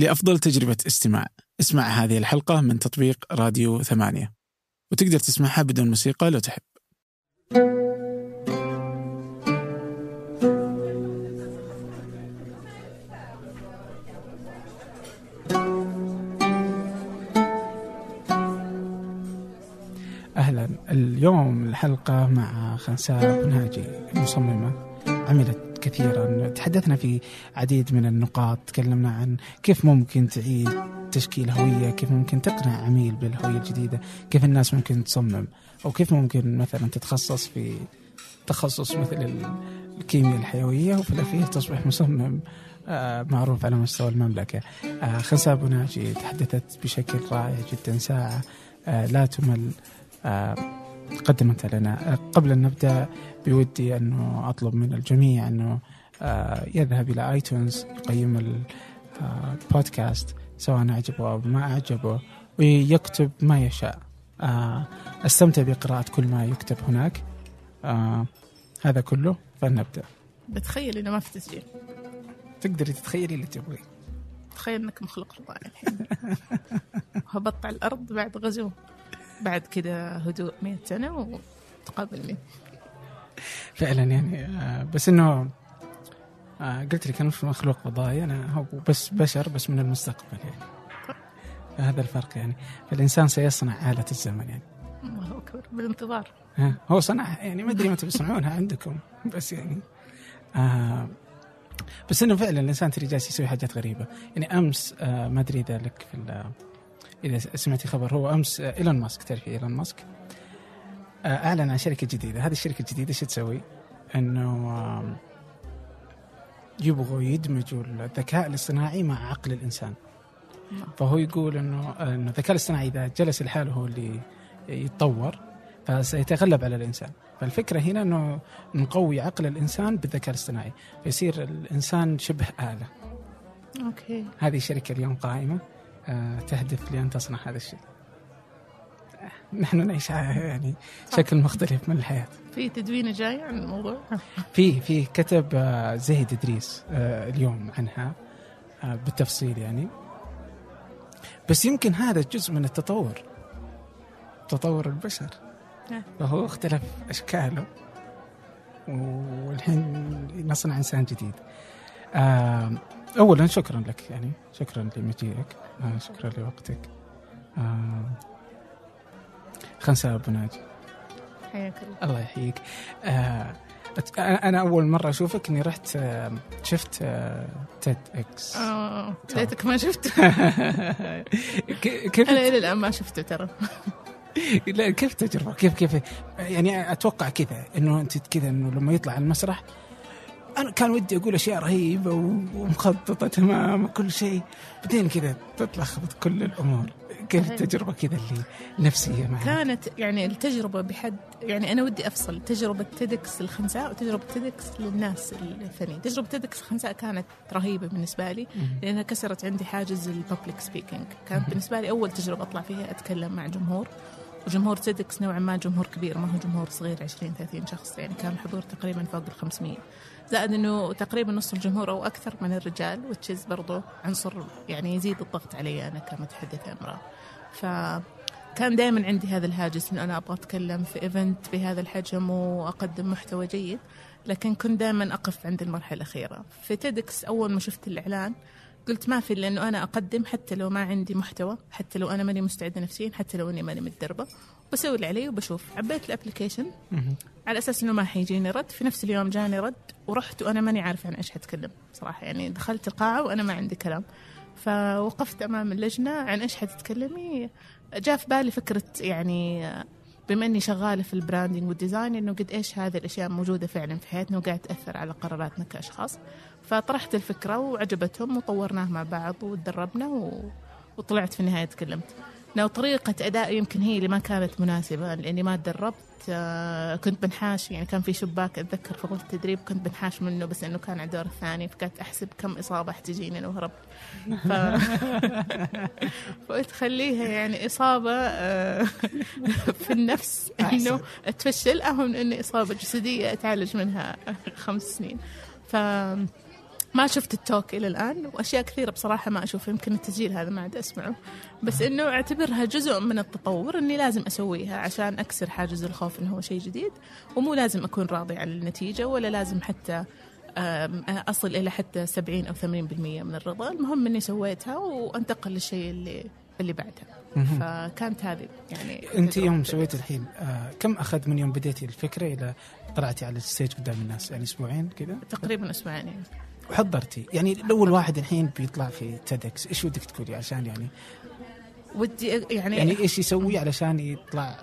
لأفضل تجربة استماع. اسمع هذه الحلقة من تطبيق راديو ثمانية. وتقدر تسمعها بدون موسيقى لو تحب. أهلا. اليوم الحلقة مع خنساء بنهاجي مصممة عملت كثيرا. تحدثنا في عديد من النقاط تكلمنا عن كيف ممكن تعيد تشكيل هوية كيف ممكن تقنع عميل بالهوية الجديدة كيف الناس ممكن تصمم أو كيف ممكن مثلا تتخصص في تخصص مثل الكيمياء الحيوية وفي الأخير تصبح مصمم آه، معروف على مستوى المملكة. آه، خنساء بناجي تحدثت بشكل رائع جدا ساعة آه، لا تمل. قدمتها لنا. قبل أن نبدأ بودي أنه أطلب من الجميع أنه يذهب إلى آيتونز يقيم البودكاست سواء أعجبه أو ما أعجبه ويكتب ما يشاء. أستمتع بقراءة كل ما يكتب هناك. هذا كله فلنبدأ. بتخيل إنه ما في تسجيل. تقدري تتخيلي اللي تبغيه. تخيل إنك مخلوق رضاعي الحين. هبطت على الأرض بعد غزو. بعد كذا هدوء 100 سنة وتقابلني فعلا يعني آه، بس إنه آه، قلت لك أنا مش مخلوق فضائي أنا هو بس بشر بس من المستقبل يعني. هذا الفرق يعني. فالإنسان سيصنع آلة الزمن يعني. الله أكبر بالانتظار. هو صنع يعني ما أدري متى بيصنعونها عندكم بس يعني آه بس إنه فعلا الإنسان تري جالس يسوي حاجات غريبة. يعني أمس آه ما أدري إذا لك في إذا سمعتي خبر هو أمس آه إيلون ماسك تعرفي إيلون ماسك؟ آه أعلن عن شركة جديدة. هذه الشركة الجديدة إيش تسوي؟ إنه يبغوا يدمجوا الذكاء الاصطناعي مع عقل الإنسان. نعم. فهو يقول إنه إنه الذكاء الاصطناعي إذا جلس لحاله هو اللي يتطور فسيتغلب على الإنسان. فالفكرة هنا أنه نقوي عقل الإنسان بالذكاء الاصطناعي فيصير الإنسان شبه آلة. أوكي. هذه الشركة اليوم قائمة. آه، تهدف لأن تصنع هذا الشيء. نحن نعيش يعني شكل مختلف من الحياة. في تدوينة جاية عن الموضوع؟ في في كتب آه، زهيد إدريس آه، اليوم عنها بالتفصيل يعني. بس يمكن هذا جزء من التطور تطور البشر. فهو اختلف أشكاله والحين نصنع إنسان جديد. آه أولا شكرا لك يعني شكرا لمجيئك آه شكرا لوقتك. آه خنساء أبو ناجي. حياك الله. الله يحييك. آه أنا أول مرة أشوفك إني رحت آه، شفت تيد إكس. آه ليتك ما شفته. كيف أنا إلى الآن ما شفته ترى. لا كيف تجربة؟ كيف كيف؟ يعني أتوقع كذا إنه أنت كذا إنه لما يطلع على المسرح أنا كان ودي أقول أشياء رهيبة ومخططة تمام وكل شيء. بعدين كذا تتلخبط كل الأمور. كيف التجربه كذا اللي نفسية معك كانت يعني التجربة بحد يعني أنا ودي أفصل. تجربة TEDx الخنساء وتجربة TEDx للناس الثانيين. تجربة TEDx الخنساء كانت رهيبة بالنسبة لي لأنها كسرت عندي حاجز ال public speaking كانت بالنسبة لي أول تجربة أطلع فيها أتكلم مع جمهور. وجمهور TEDx نوعا ما جمهور كبير ما هو جمهور صغير 20 30 شخص. يعني كان الحضور تقريبا فوق ال 500 زائد إنه تقريبا نص الجمهور أو أكثر من الرجال which is برضو عنصر يعني يزيد الضغط علي أنا كمتحدثه امراه فكان دائما عندي هذا الهاجس إنه أنا أبغى أتكلم في event بهذا الحجم وأقدم محتوى جيد لكن كنت دائما أقف عند المرحلة الأخيرة. في TEDx أول ما شفت الإعلان قلت ما في لأنه أنا أقدم حتى لو ما عندي محتوى حتى لو أنا ماني مستعدة نفسيا حتى لو إني ماني متدربة. بسوي اللي علي وبشوف. عبيت ال application على أساس إنه ما حيجيني رد. في نفس اليوم جاني رد ورحت وأنا ماني عارفة عن إيش حتكلم صراحة. يعني دخلت القاعة وأنا ما عندي كلام. فوقفت أمام اللجنة عن إيش حتتكلمي. جاء في بالي فكرة يعني بما إني شغالة في ال branding وال design إنه قد إيش هذه الأشياء موجودة فعلا في حياتنا وقاعد تأثر على قراراتنا كأشخاص. فطرحت الفكرة وعجبتهم وطورناها مع بعض وتدربنا و... وطلعت في النهاية تكلمت. لو طريقة أداء يمكن هي اللي ما كانت مناسبة لأني ما تدربت آه، كنت بنحاش يعني كان في شباك أتذكر في غرفة التدريب كنت بنحاش منه بس إنه كان على الدور الثاني فكنت أحسب كم إصابة حتجيني لو هربت. ف... فقلت خليها يعني إصابة آه، في النفس إنه تفشل أهم من إني إصابة جسدية أتعالج منها خمس سنين. ف ما شفت التوك إلى الآن وأشياء كثيرة بصراحة ما أشوف يمكن التسجيل هذا ما عاد أسمعه. بس إنه أعتبرها جزء من التطور إني لازم أسويها عشان أكسر حاجز الخوف إنه هو شيء جديد ومو لازم أكون راضي عن النتيجة ولا لازم حتى أصل إلى حتى 70 أو 80% من الرضا. المهم إني سويتها وأنتقل للشيء اللي اللي بعدها فكانت هذه يعني أنت يوم. سويت الحين آه كم اخذ من يوم بديتي الفكرة إلى طلعتي على ال stage قدام الناس؟ يعني أسبوعين كذا؟ تقريبا أسبوعين. يعني. وحضرتي. يعني لو الواحد الحين بيطلع في TEDx إيش ودك تقولي عشان يعني؟ ودي يعني, يعني إيش يسوي علشان يطلع؟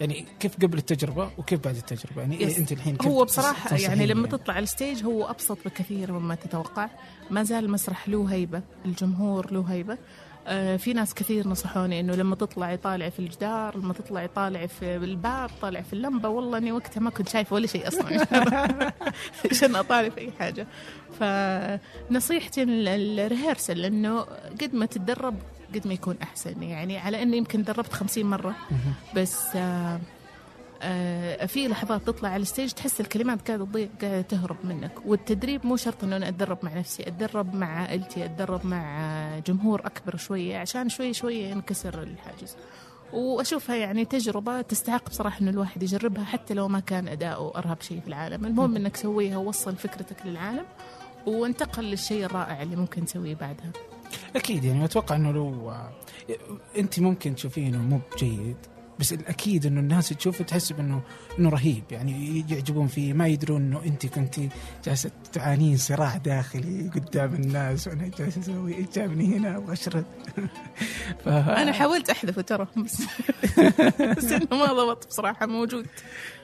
يعني كيف قبل التجربة وكيف بعد التجربة؟ يعني yes. إيه أنت الحين كيف هو تنصحيني يعني لما تطلع على الستيج هو أبسط بكثير مما تتوقع. ما زال المسرح له هيبة الجمهور له هيبة. آه في ناس كثير نصحوني إنه لما تطلعي طالعي في الجدار لما تطلعي طالعي في الباب طالعي في اللمبة والله إني وقتها ما كنت شايفة ولا شيء أصلا. عشان أطالع في أي حاجة. فنصيحتي ال- الريهرسل إنه قد ما تتدرب قد ما يكون أحسن. يعني على اني يمكن دربت خمسين مرة. بس آه آه، في لحظات تطلع على الستيج تحس الكلمات قاعدة تضيع قاعدة تهرب منك. والتدريب مو شرط إنه أنا أتدرب مع نفسي أتدرب مع عائلتي أتدرب مع آه، جمهور أكبر شوية عشان شوي شوي ينكسر الحاجز. وأشوفها يعني تجربة تستحق بصراحة إنه الواحد يجربها حتى لو ما كان اداؤه ارهب شيء في العالم. المهم إنك سويها ووصل فكرتك للعالم وانتقل للشيء الرائع اللي ممكن تسويه بعدها. أكيد يعني أتوقع إنه لو آه، أنت ممكن تشوفيه إنه مو بجيد بس الأكيد إنه الناس تشوفه تحسب انه إنه رهيب. يعني يعجبون فيه ما يدرون إنه أنت كنت جالسة تعانين صراع داخلي قدام الناس وأنا جالسه أسوي إيش جابني هنا؟ واشرد ف... أنا حاولت احذفه ترى بس بس إنه ما ضبط بصراحة موجود.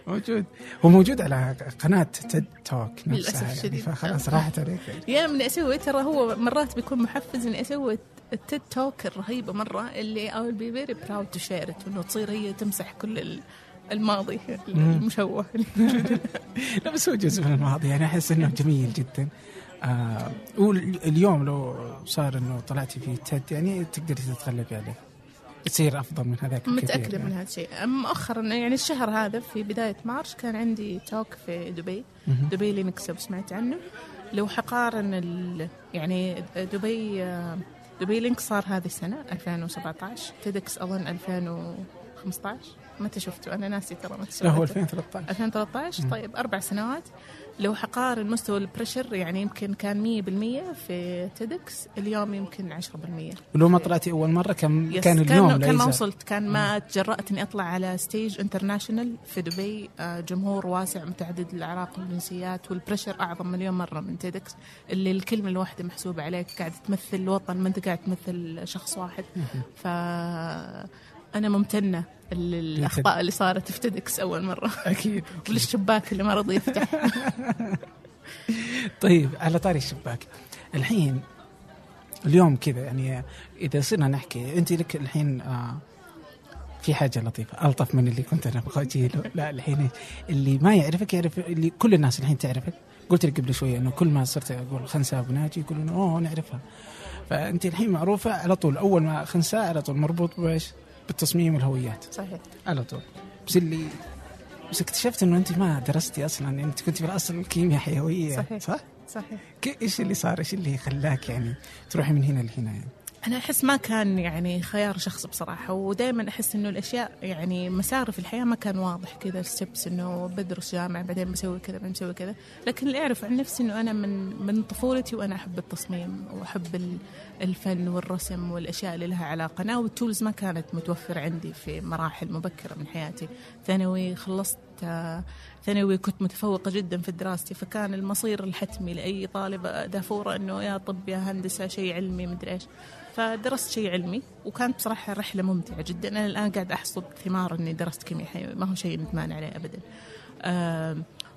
موجود. هو موجود على قناة تيد توك نفسها للأسف يعني الشديد. فخلاص راحت عليك. يا من أسوي ترى هو مرات بيكون محفز اني أسوي ال TED Talk الرهيبة مرة اللي I will be very proud to share it إنه تصير هي تمسح كل ال- الماضي المشوه لا بس هو جزء من الماضي يعني أحس إنه جميل جدا آه واليوم لو صار إنه طلعتي في TED يعني تقدري تتغلبي عليه تصير أفضل من هذاك متأكدة من يعني. هذا الشيء مؤخرا يعني الشهر هذا في بداية March كان عندي talk في دبي. دبي Lynx سمعت عنه لو حقارن. يعني دبي دبي Lynx صار هذه السنة 2017 TEDx أظن 2015 متى شفته أنا ناسي ترى متى لا هو شفته. 2013 2013 طيب أربع سنوات. لو حقارن مستوى ال pressure يعني يمكن كان 100% في TEDx اليوم يمكن 10% ولو ما طلعتي أول مرة كان yes كان اليوم كان, كان ما. وصلت كان ما تجرأت اني أطلع على stage international في دبي. آه، جمهور واسع متعدد الأعراق والجنسيات وال pressure أعظم مليون مرة من TEDx اللي الكلمة الواحدة محسوبة عليك قاعد تمثل الوطن ما انت قاعد تمثل شخص واحد. ف أنا ممتنة للاخطاء اللي صارت في تيدكس أول مرة. أكيد. وللشباك اللي ما رضي يفتح. طيب على طاري الشباك. الحين اليوم كذا يعني إذا صرنا نحكي أنت لك الحين آه في حاجة لطيفة ألطف من اللي كنت أنا أبغى أجيله لا الحين اللي ما يعرفك يعرف اللي كل الناس الحين تعرفك. قلت لك قبل شوية إنه كل ما صرت أقول خنساء أبو ناجي يقولون أوه نعرفها. فأنت الحين معروفة على طول أول ما خنساء على طول مربوط بإيش؟ بالتصميم والهويات صحيح على طول بس اللي بس اكتشفت إنه أنت ما درستي أصلا أنت كنت في الاصل كيمياء حيوية صحيح. صح؟ صحيح إيش اللي صار؟ إيش اللي خلاك يعني تروحي من هنا لهنا يعني؟ أنا أحس ما كان يعني خيار شخص بصراحة ودائما أحس إنه الأشياء يعني مسار في الحياة ما كان واضح كذا الستبس إنه بدرس جامعة بعدين بسوي كذا بعدين بسوي كذا. لكن اللي أعرف عن نفسي إنه أنا من من طفولتي وأنا أحب التصميم وأحب ال- الفن والرسم والأشياء اللي لها علاقة. أنا والتولز ما كانت متوفرة عندي في مراحل مبكرة من حياتي. ثانوي خلصت ثانوي كنت متفوقة جدا في دراستي فكان المصير الحتمي لأي طالبة دافورة إنه يا طب يا هندسة شيء علمي مدري إيش. فدرست شيء علمي وكانت بصراحة رحلة ممتعة جدا. أنا الآن قاعد أحصد ثمار إني درست كيمياء حيوية ما هو شيء ندمان عليه أبدا.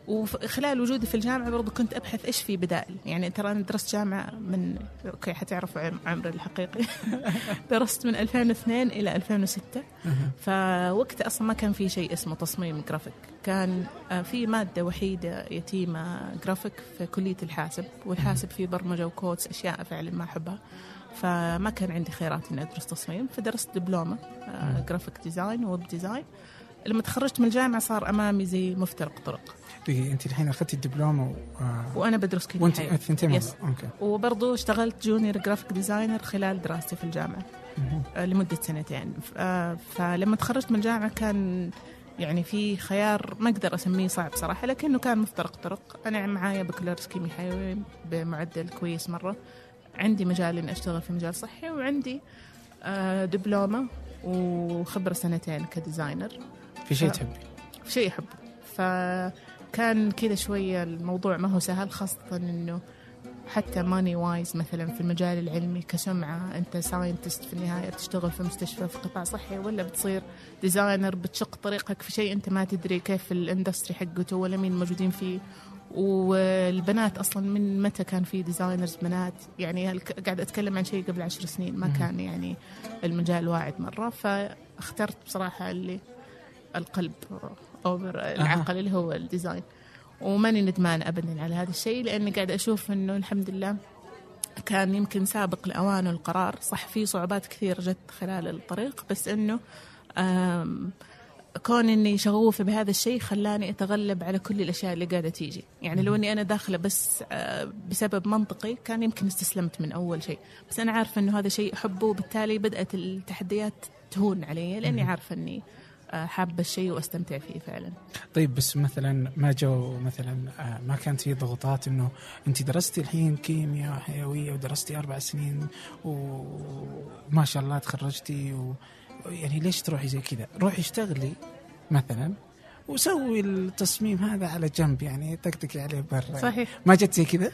وخلال وجودي في الجامعة برضو كنت أبحث إيش في بدائل. يعني ترى أنا درست جامعة من okay حتعرفوا عم- عمري الحقيقي. درست من 2002 إلى 2006 فوقتها أصلا ما كان في شيء اسمه تصميم جرافيك. كان آه، في مادة وحيدة يتيمة جرافيك في كلية الحاسب والحاسب فيه برمجة و codes أشياء فعلا ما أحبها. فما كان عندي خيارات إني أدرس تصميم فدرست دبلومة graphic design و web design لما تخرجت من الجامعة صار أمامي زي مفترق طرق. دقيقة أنت الحين أخذتي الدبلومة و... آه، وأنا بدرس كيمياء وأنت. الثنتين yes. okay. وبرضه اشتغلت junior graphic designer خلال دراستي في الجامعة. مهم. آه، لمدة سنتين. آه، فلما تخرجت من الجامعة كان يعني في خيار ما أقدر أسميه صعب صراحة لكنه كان مفترق طرق. أنا معايا بكالوريوس كيمياء حيوي بمعدل كويس مرة. عندي مجال إني أشتغل في مجال صحي وعندي آه، دبلومة وخبرة سنتين ك designer. في شيء. تحبي؟ في شيء أحبه. فكان كذا شوية الموضوع ما هو سهل خاصة إنه حتى ماني wise مثلا في المجال العلمي كسمعة أنت scientist في النهاية بتشتغل في مستشفى في قطاع صحي ولا بتصير designer بتشق طريقك في شيء أنت ما تدري كيف ال industry حقته ولا مين موجودين فيه. والبنات أصلا من متى كان في designers بنات؟ يعني قاعد أتكلم عن شيء قبل عشر سنين ما. كان يعني المجال واعد مرة فاخترت بصراحة اللي القلب over العقل اللي هو ال design وماني ندمان ابدا على هذا الشيء لأني قاعد أشوف إنه الحمد لله كان يمكن سابق لاوانه القرار صح في صعوبات كثير جت خلال الطريق بس إنه كون إني شغوفة بهذا الشيء خلاني أتغلب على كل الأشياء اللي قاعدة تيجي. يعني لو إني أنا داخلة بس آه، بسبب منطقي كان يمكن استسلمت من أول شيء. بس أنا عارفة إنه هذا شيء احبه وبالتالي بدأت التحديات تهون علي لأني. عارفة إني آه، حابة الشيء وأستمتع فيه فعلا. طيب بس مثلا ما جو مثلا آه، ما كانت في ضغوطات إنه أنت درستي الحين كيمياء حيوية ودرستي أربع سنين وما شاء الله تخرجتي و يعني ليش تروحي زي كذا؟ روحي اشتغلي مثلا وسوي التصميم هذا على جنب يعني طقطقي عليه برا صحيح ما جت زي كذا؟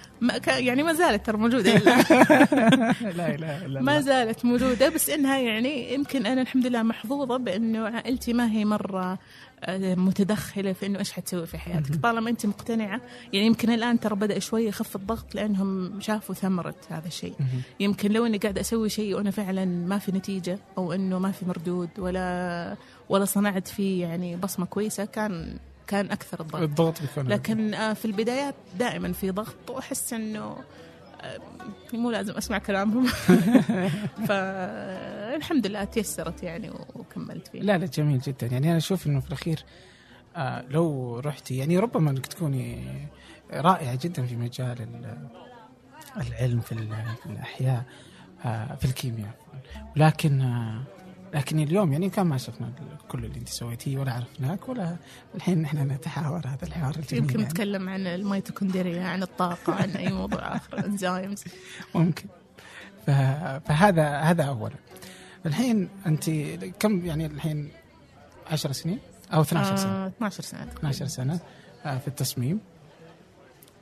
يعني ما زالت ترى موجودة لا اله الا ما زالت موجودة بس إنها يعني يمكن أنا الحمد لله محظوظة بأنه عائلتي ما هي مرة متدخلة في إنه إيش حتسوي في حياتك. طالما أنت مقتنعة يعني يمكن الآن ترى بدأ شوي يخف الضغط لأنهم شافوا ثمرة هذا الشيء. يمكن لو إني قاعدة أسوي شيء وأنا فعلا ما في نتيجة أو إنه ما في مردود ولا ولا صنعت فيه يعني بصمة كويسة كان كان أكثر الضغط الضغط بيكون لكن آه، في البدايات دائما في ضغط وأحس إنه مو لازم أسمع كلامهم. فالحمد لله تيسرت يعني وكملت فيه لا لا جميل جدا. يعني أنا أشوف إنه في الأخير آه لو رحتي يعني ربما إنك تكوني رائعة جدا في مجال ال- العلم في, ال- في الأحياء آه في الكيمياء. ولكن آه لكن اليوم يعني كان ما شفنا كل اللي انت سويتيه ولا عرفناك ولا الحين نحن نتحاور هذا الحوار الجميل يمكن يعني. نتكلم عن الميتوكوندريا عن الطاقة عن أي موضوع آخر انزيمز ممكن. فهذا هذا اولا الحين أنت كم يعني الحين؟ 10 سنين؟ أو 12 سنة. آه 12 سنة 12 سنة آه، في التصميم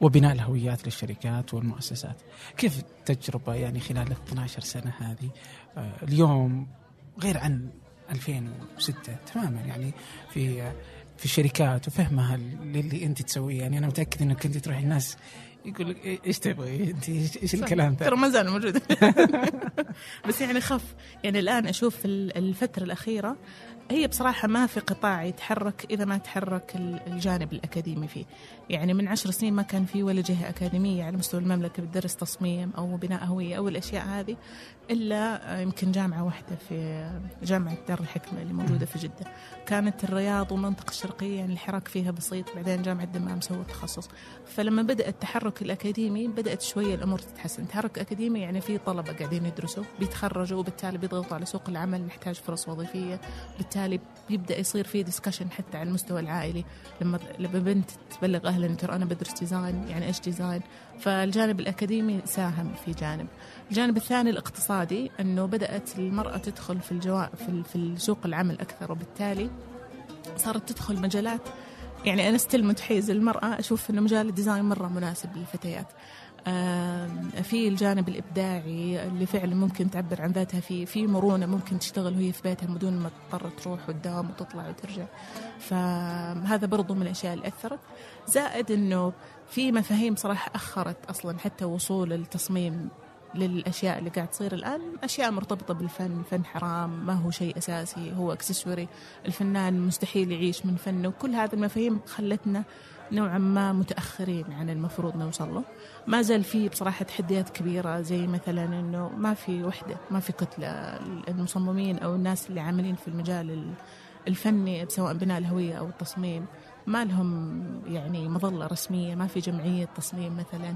وبناء الهويات للشركات والمؤسسات. كيف التجربة يعني خلال ال 12 سنة هذه؟ آه، اليوم غير عن 2006 تماما. يعني في في الشركات وفهمها للي أنت تسويه. يعني أنا متأكد إنك أنت تروحي الناس يقول لك إيه- إيش تبغي؟ أنت إيش الكلام ذا ترى ما زال موجود. بس يعني خف يعني الآن أشوف ال- الفترة الأخيرة هي بصراحة ما في قطاع يتحرك إذا ما تحرك ال- الجانب الأكاديمي فيه. يعني من عشر سنين ما كان في ولا جهة أكاديمية على مستوى المملكة بتدرس تصميم أو بناء هوية أو الأشياء هذه إلا آه، يمكن جامعة واحدة في جامعة دار الحكمة اللي موجودة في جدة. كانت الرياض والمنطقة الشرقية يعني الحراك فيها بسيط بعدين جامعة الدمام سوت تخصص. فلما بدأ التحرك الأكاديمي بدأت شوية الأمور تتحسن. تحرك أكاديمي يعني في طلبة قاعدين يدرسوا بيتخرجوا وبالتالي بيضغطوا على سوق العمل نحتاج فرص وظيفية. بالتالي بيبدأ يصير في discussion حتى على المستوى العائلي. لما لما بنت تبلغ أهلها إنه ترى أنا بدرس design يعني إيش design فالجانب الأكاديمي ساهم في جانب. الجانب الثاني الاقتصادي أنه بدأت المرأة تدخل في الجوا في, في سوق العمل أكثر وبالتالي صارت تدخل مجالات يعني أنا still متحيز المرأة أشوف أنه مجال ال design مرة مناسب للفتيات. في الجانب الإبداعي اللي فعلا ممكن تعبر عن ذاتها في في مرونة ممكن تشتغل وهي في بيتها بدون ما تضطر تروح قدام وتطلع وترجع. فهذا برضو من الأشياء اللي أثرت. زائد أنه في مفاهيم صراحة أخرت أصلا حتى وصول التصميم للأشياء اللي قاعد تصير الآن. أشياء مرتبطة بالفن فن حرام ما هو شيء أساسي هو أكسسوري الفنان مستحيل يعيش من فنه. وكل هذه المفاهيم خلتنا نوعا ما متأخرين عن المفروض نوصل له. ما زال في بصراحة تحديات كبيرة زي مثلا أنه ما في وحدة ما في كتلة المصممين أو الناس اللي عاملين في المجال ال- الفني سواء بناء الهوية أو التصميم ما لهم يعني مظلة رسمية ما في جمعية تصميم مثلا.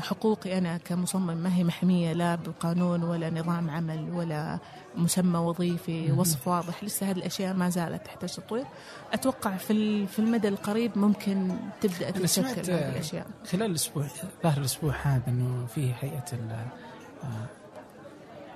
حقوقي أنا كمصمم ما هي محمية لا بقانون ولا نظام عمل ولا مسمى وظيفي وصف واضح. لسه هذه الأشياء ما زالت تحتاج تطوير أتوقع في في المدى القريب ممكن تبدأ تتشكل هذه الأشياء. خلال الأسبوع ظهر الأسبوع هذا أنه في هيئة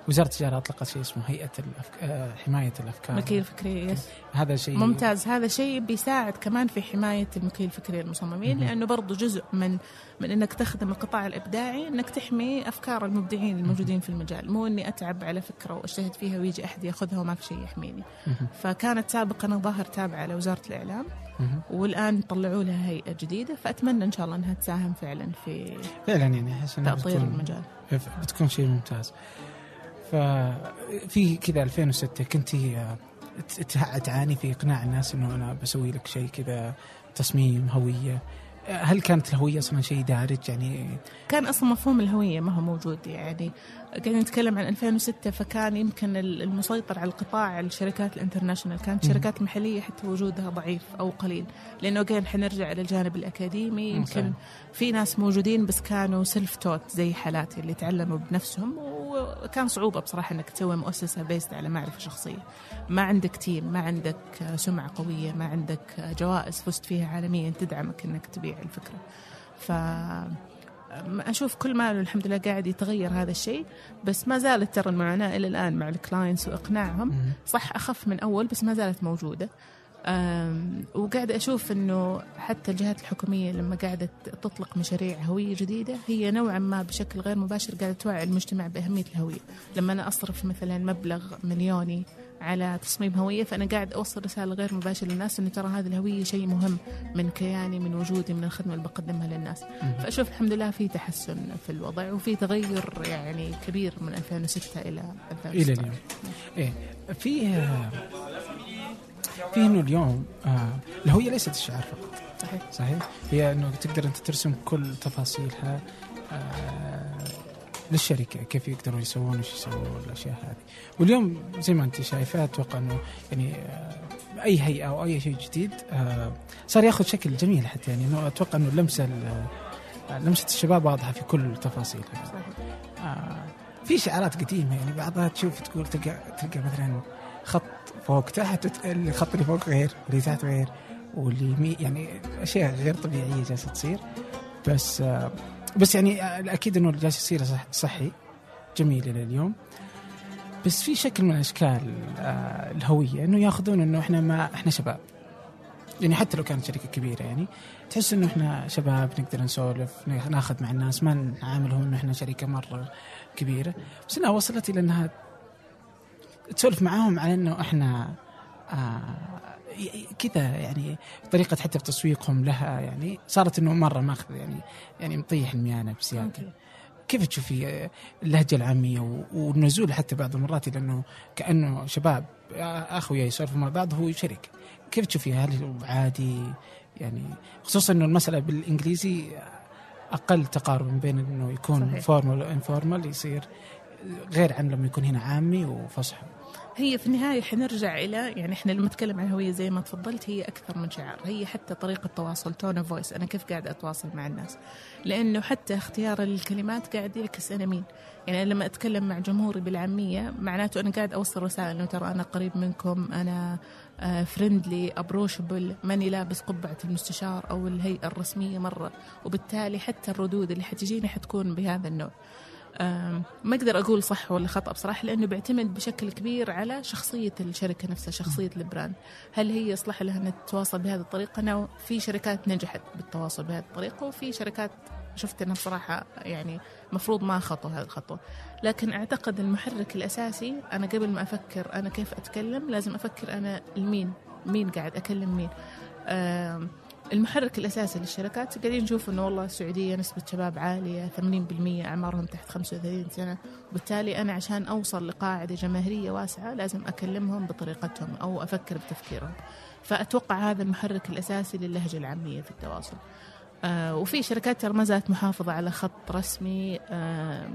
وزارة التجارة أطلقت شيء اسمه هيئة الأفك... آه، حماية الأفكار. الملكيه الفكريه يس هذا شيء ممتاز. هذا شيء بيساعد كمان في حماية الملكيه الفكريه للمصممين لأنه برضه جزء من من إنك تخدم القطاع الإبداعي إنك تحمي أفكار المبدعين الموجودين في المجال. مو إني أتعب على فكرة واجتهد فيها ويجي أحد يأخذها وما في شيء يحميني. فكانت سابقا ظاهر تابعة لوزارة الإعلام. والآن طلعوا لها هيئة جديدة فأتمنى إن شاء الله إنها تساهم فعلا في فعلا يعني أحس تأطير المجال. بتكون شيء ممتاز. ففي كذا 2006 كنت تعاني في إقناع الناس إنه أنا بسوي لك شيء كذا تصميم هوية. هل كانت الهوية أصلا شيء دارج؟ يعني كان أصلا مفهوم الهوية ما هو موجود يعني قاعدين نتكلم عن 2006 فكان يمكن المسيطر على القطاع الشركات الانترناشونال. كانت الشركات المحليه حتى وجودها ضعيف أو قليل. لأنه قاعد حنرجع إلى الجانب الأكاديمي. يمكن في ناس موجودين بس كانوا self-taught زي حالاتي اللي تعلموا بنفسهم. وكان صعوبة بصراحة إنك تسوي مؤسسة based على معرفة شخصية. ما عندك team ما عندك سمعة قوية ما عندك جوائز فزت فيها عالميا تدعمك إنك تبيع الفكرة. ف أشوف كل ما الحمد لله قاعد يتغير هذا الشيء بس ما زالت ترى المعاناة إلى الآن مع ال clients وإقناعهم. صح أخف من أول بس ما زالت موجودة. وقاعدة أشوف أنه حتى الجهات الحكومية لما قاعدة تطلق مشاريع هوية جديدة هي نوعا ما بشكل غير مباشر قاعدة توعي المجتمع بأهمية الهوية. لما أنا أصرف مثلا مبلغ مليوني على تصميم هوية فأنا قاعد أوصل رسالة غير مباشرة للناس أنه ترى هذه الهوية شيء مهم من كياني من وجودي من الخدمة اللي بقدمها للناس. فأشوف الحمد لله في تحسن في الوضع وفي تغير يعني كبير من 2006 إلى 2016 إلى اليوم. إيه في في إنه اليوم آه الهويه ليست الشعار فقط. صحيح. صحيح؟ هي إنه تقدر أنت ترسم كل تفاصيلها آه للشركة كيف يقدروا يسوون وش يسوون الاشياء هذه. واليوم زي ما أنت شايفة أتوقع إنه يعني آه أي هيئة أو أي شيء جديد آه صار ياخذ شكل جميل حتى يعني. إنه أتوقع إنه اللمسه لمسة الشباب واضحة في كل تفاصيلها. آه في شعارات قديمة يعني بعضها تشوف تقول تلقى تلقى مثلا خط فوق تحت الخط اللي فوق غير واللي تحت غير واللي مي يعني أشياء غير طبيعية جالسة تصير. بس بس يعني الاكيد إنه جالس يصير صحي. جميل إلى اليوم. بس في شكل من اشكال الهوية إنه ياخذون إنه إحنا ما إحنا شباب. يعني حتى لو كانت شركة كبيرة يعني تحس إنه إحنا شباب نقدر نسولف ناخذ مع الناس ما نعاملهم إنه إحنا شركة مرة كبيرة. بس إنها وصلت إلى إنها تسولف معاهم على إنه إحنا آه كذا يعني طريقة حتى في تسويقهم لها يعني صارت إنه مرة ماخذ يعني يعني مطيح الميانة بزيادة كيف تشوفي اللهجة العامية والنزول حتى بعض المرات لأنه كأنه شباب أخويا يسولفوا مع بعض هو شركة كيف تشوفي هل عادي؟ يعني خصوصا أنه المسألة بالإنجليزي أقل تقارب بين أنه يكون formal و informal يصير غير عن لما يكون هنا عامي وفصحى. هي في النهاية حنرجع إلى يعني إحنا لما نتكلم عن الهوية زي ما تفضلت هي أكثر من شعار هي حتى طريقة تواصل tone voice أنا كيف قاعد أتواصل مع الناس؟ لأنه حتى اختيار الكلمات قاعد يعكس أنا مين يعني أنا لما أتكلم مع جمهوري بالعامية معناته أنا قاعد أوصل رسالة أنه ترى أنا قريب منكم أنا friendly approachable ماني لابس قبعة المستشار أو الهيئة الرسمية مرة. وبالتالي حتى الردود اللي حتجيني حتكون بهذا النوع. ما أقدر أقول صح ولا خطأ بصراحة لأنه بيعتمد بشكل كبير على شخصية الشركة نفسها شخصية ال brand. هل هي يصلح لها إنها تتواصل بهذه الطريقة؟ أنا في شركات نجحت بالتواصل بهذه الطريقة وفي شركات شفت إنها بصراحة يعني مفروض ما خطوا هذه الخطوة. لكن أعتقد المحرك الأساسي أنا قبل ما أفكر أنا كيف أتكلم لازم أفكر أنا المين مين قاعد أكلم مين. المحرك الأساسي للشركات قاعدين نشوف إنه والله السعودية نسبة شباب عالية 80% أعمارهم تحت 35 سنة. وبالتالي أنا عشان أوصل لقاعدة جماهيرية واسعة لازم أكلمهم بطريقتهم أو أفكر بتفكيرهم. فأتوقع هذا المحرك الأساسي للهجة العامية في التواصل. آه وفي شركات ترى ما زالت محافظة على خط رسمي آه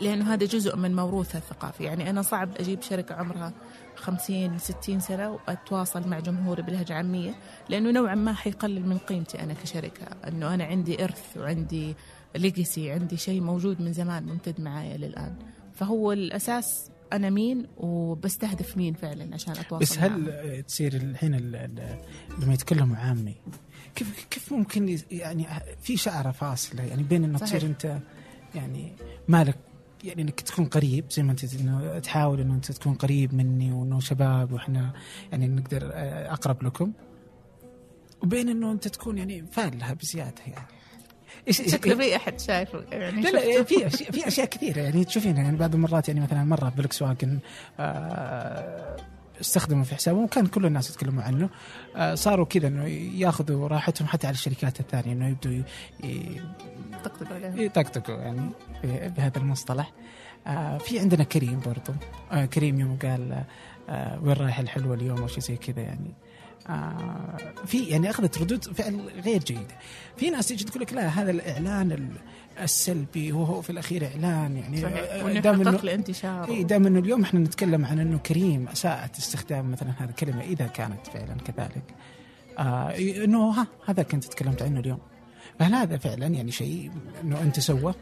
لأنه هذا جزء من موروثها الثقافي. يعني أنا صعب أجيب شركة عمرها خمسين ستين سنة وأتواصل مع جمهوري بلهجة عامية لأنه نوعا ما حيقلل من قيمتي أنا كشركة أنه أنا عندي إرث وعندي ليجسي عندي شيء موجود من زمان ممتد معايا للآن فهو الأساس أنا مين وبستهدف مين فعلا عشان أتواصل بس هل معهم. تصير الحين ال- ال- لما يتكلموا عامي كيف كيف ممكن يعني في شعره فاصله يعني بين انه. تصير أنت يعني مالك يعني إنك تكون قريب زي ما أنت إنه تحاول إنه أنت تكون قريب مني وإنه شباب وإحنا يعني نقدر آه، أقرب لكم. وبين إنه أنت تكون يعني فالها بزيادة يعني. إيش شكله في أحد شايفه يعني لا لا في في أشياء كثيرة. يعني تشوفينها يعني بعض المرات يعني مثلا مرة فولكس واجن آه، استخدموا في حسابهم وكان كل الناس يتكلموا عنه. آه، صاروا كذا إنه ياخذوا راحتهم حتى على الشركات الثانية إنه يبدوا ي- ي- طقطق عليه يطقطقوا يعني. بهذا المصطلح. آه، في عندنا كريم برضو. آه، كريم يوم قال آه، وين رايح الحلوة اليوم أو شيء زي كذا يعني. في يعني أخذت ردود فعل غير جيدة. في ناس تيجي تقول لك لا هذا الإعلان ال- السلبي وهو في الأخير إعلان يعني صحيح. دام انتشار اي دام إنه اليوم إحنا نتكلم عن إنه كريم أساءت استخدام مثلا هذه الكلمة إذا كانت فعلا كذلك. آه إنه ها هذا كنت تكلمت عنه اليوم. فهل هذا فعلا يعني شيء إنه أنت سوى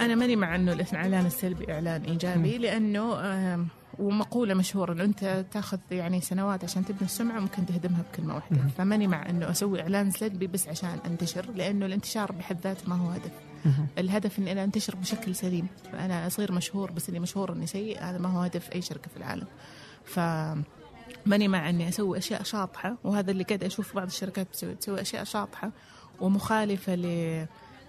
أنا ماني مع إنه الإعلان السلبي إعلان إيجابي لأنه ومقولة مشهورة إنه أنت تاخذ يعني سنوات عشان تبني السمعة ممكن تهدمها بكلمة واحدة. فماني مع إنه أسوي إعلان سلبي بس عشان أنتشر لأنه الانتشار بحد ذاته ما هو هدف. الهدف إني أنا أنتشر بشكل سليم. أنا أصير مشهور بس إني مشهور إني سيء هذا ما هو هدف أي شركة في العالم. ف ماني مع إني أسوي أشياء شاطحة وهذا اللي قاعد أشوف بعض الشركات بتسوي تسوي أشياء شاطحة ومخالفة ل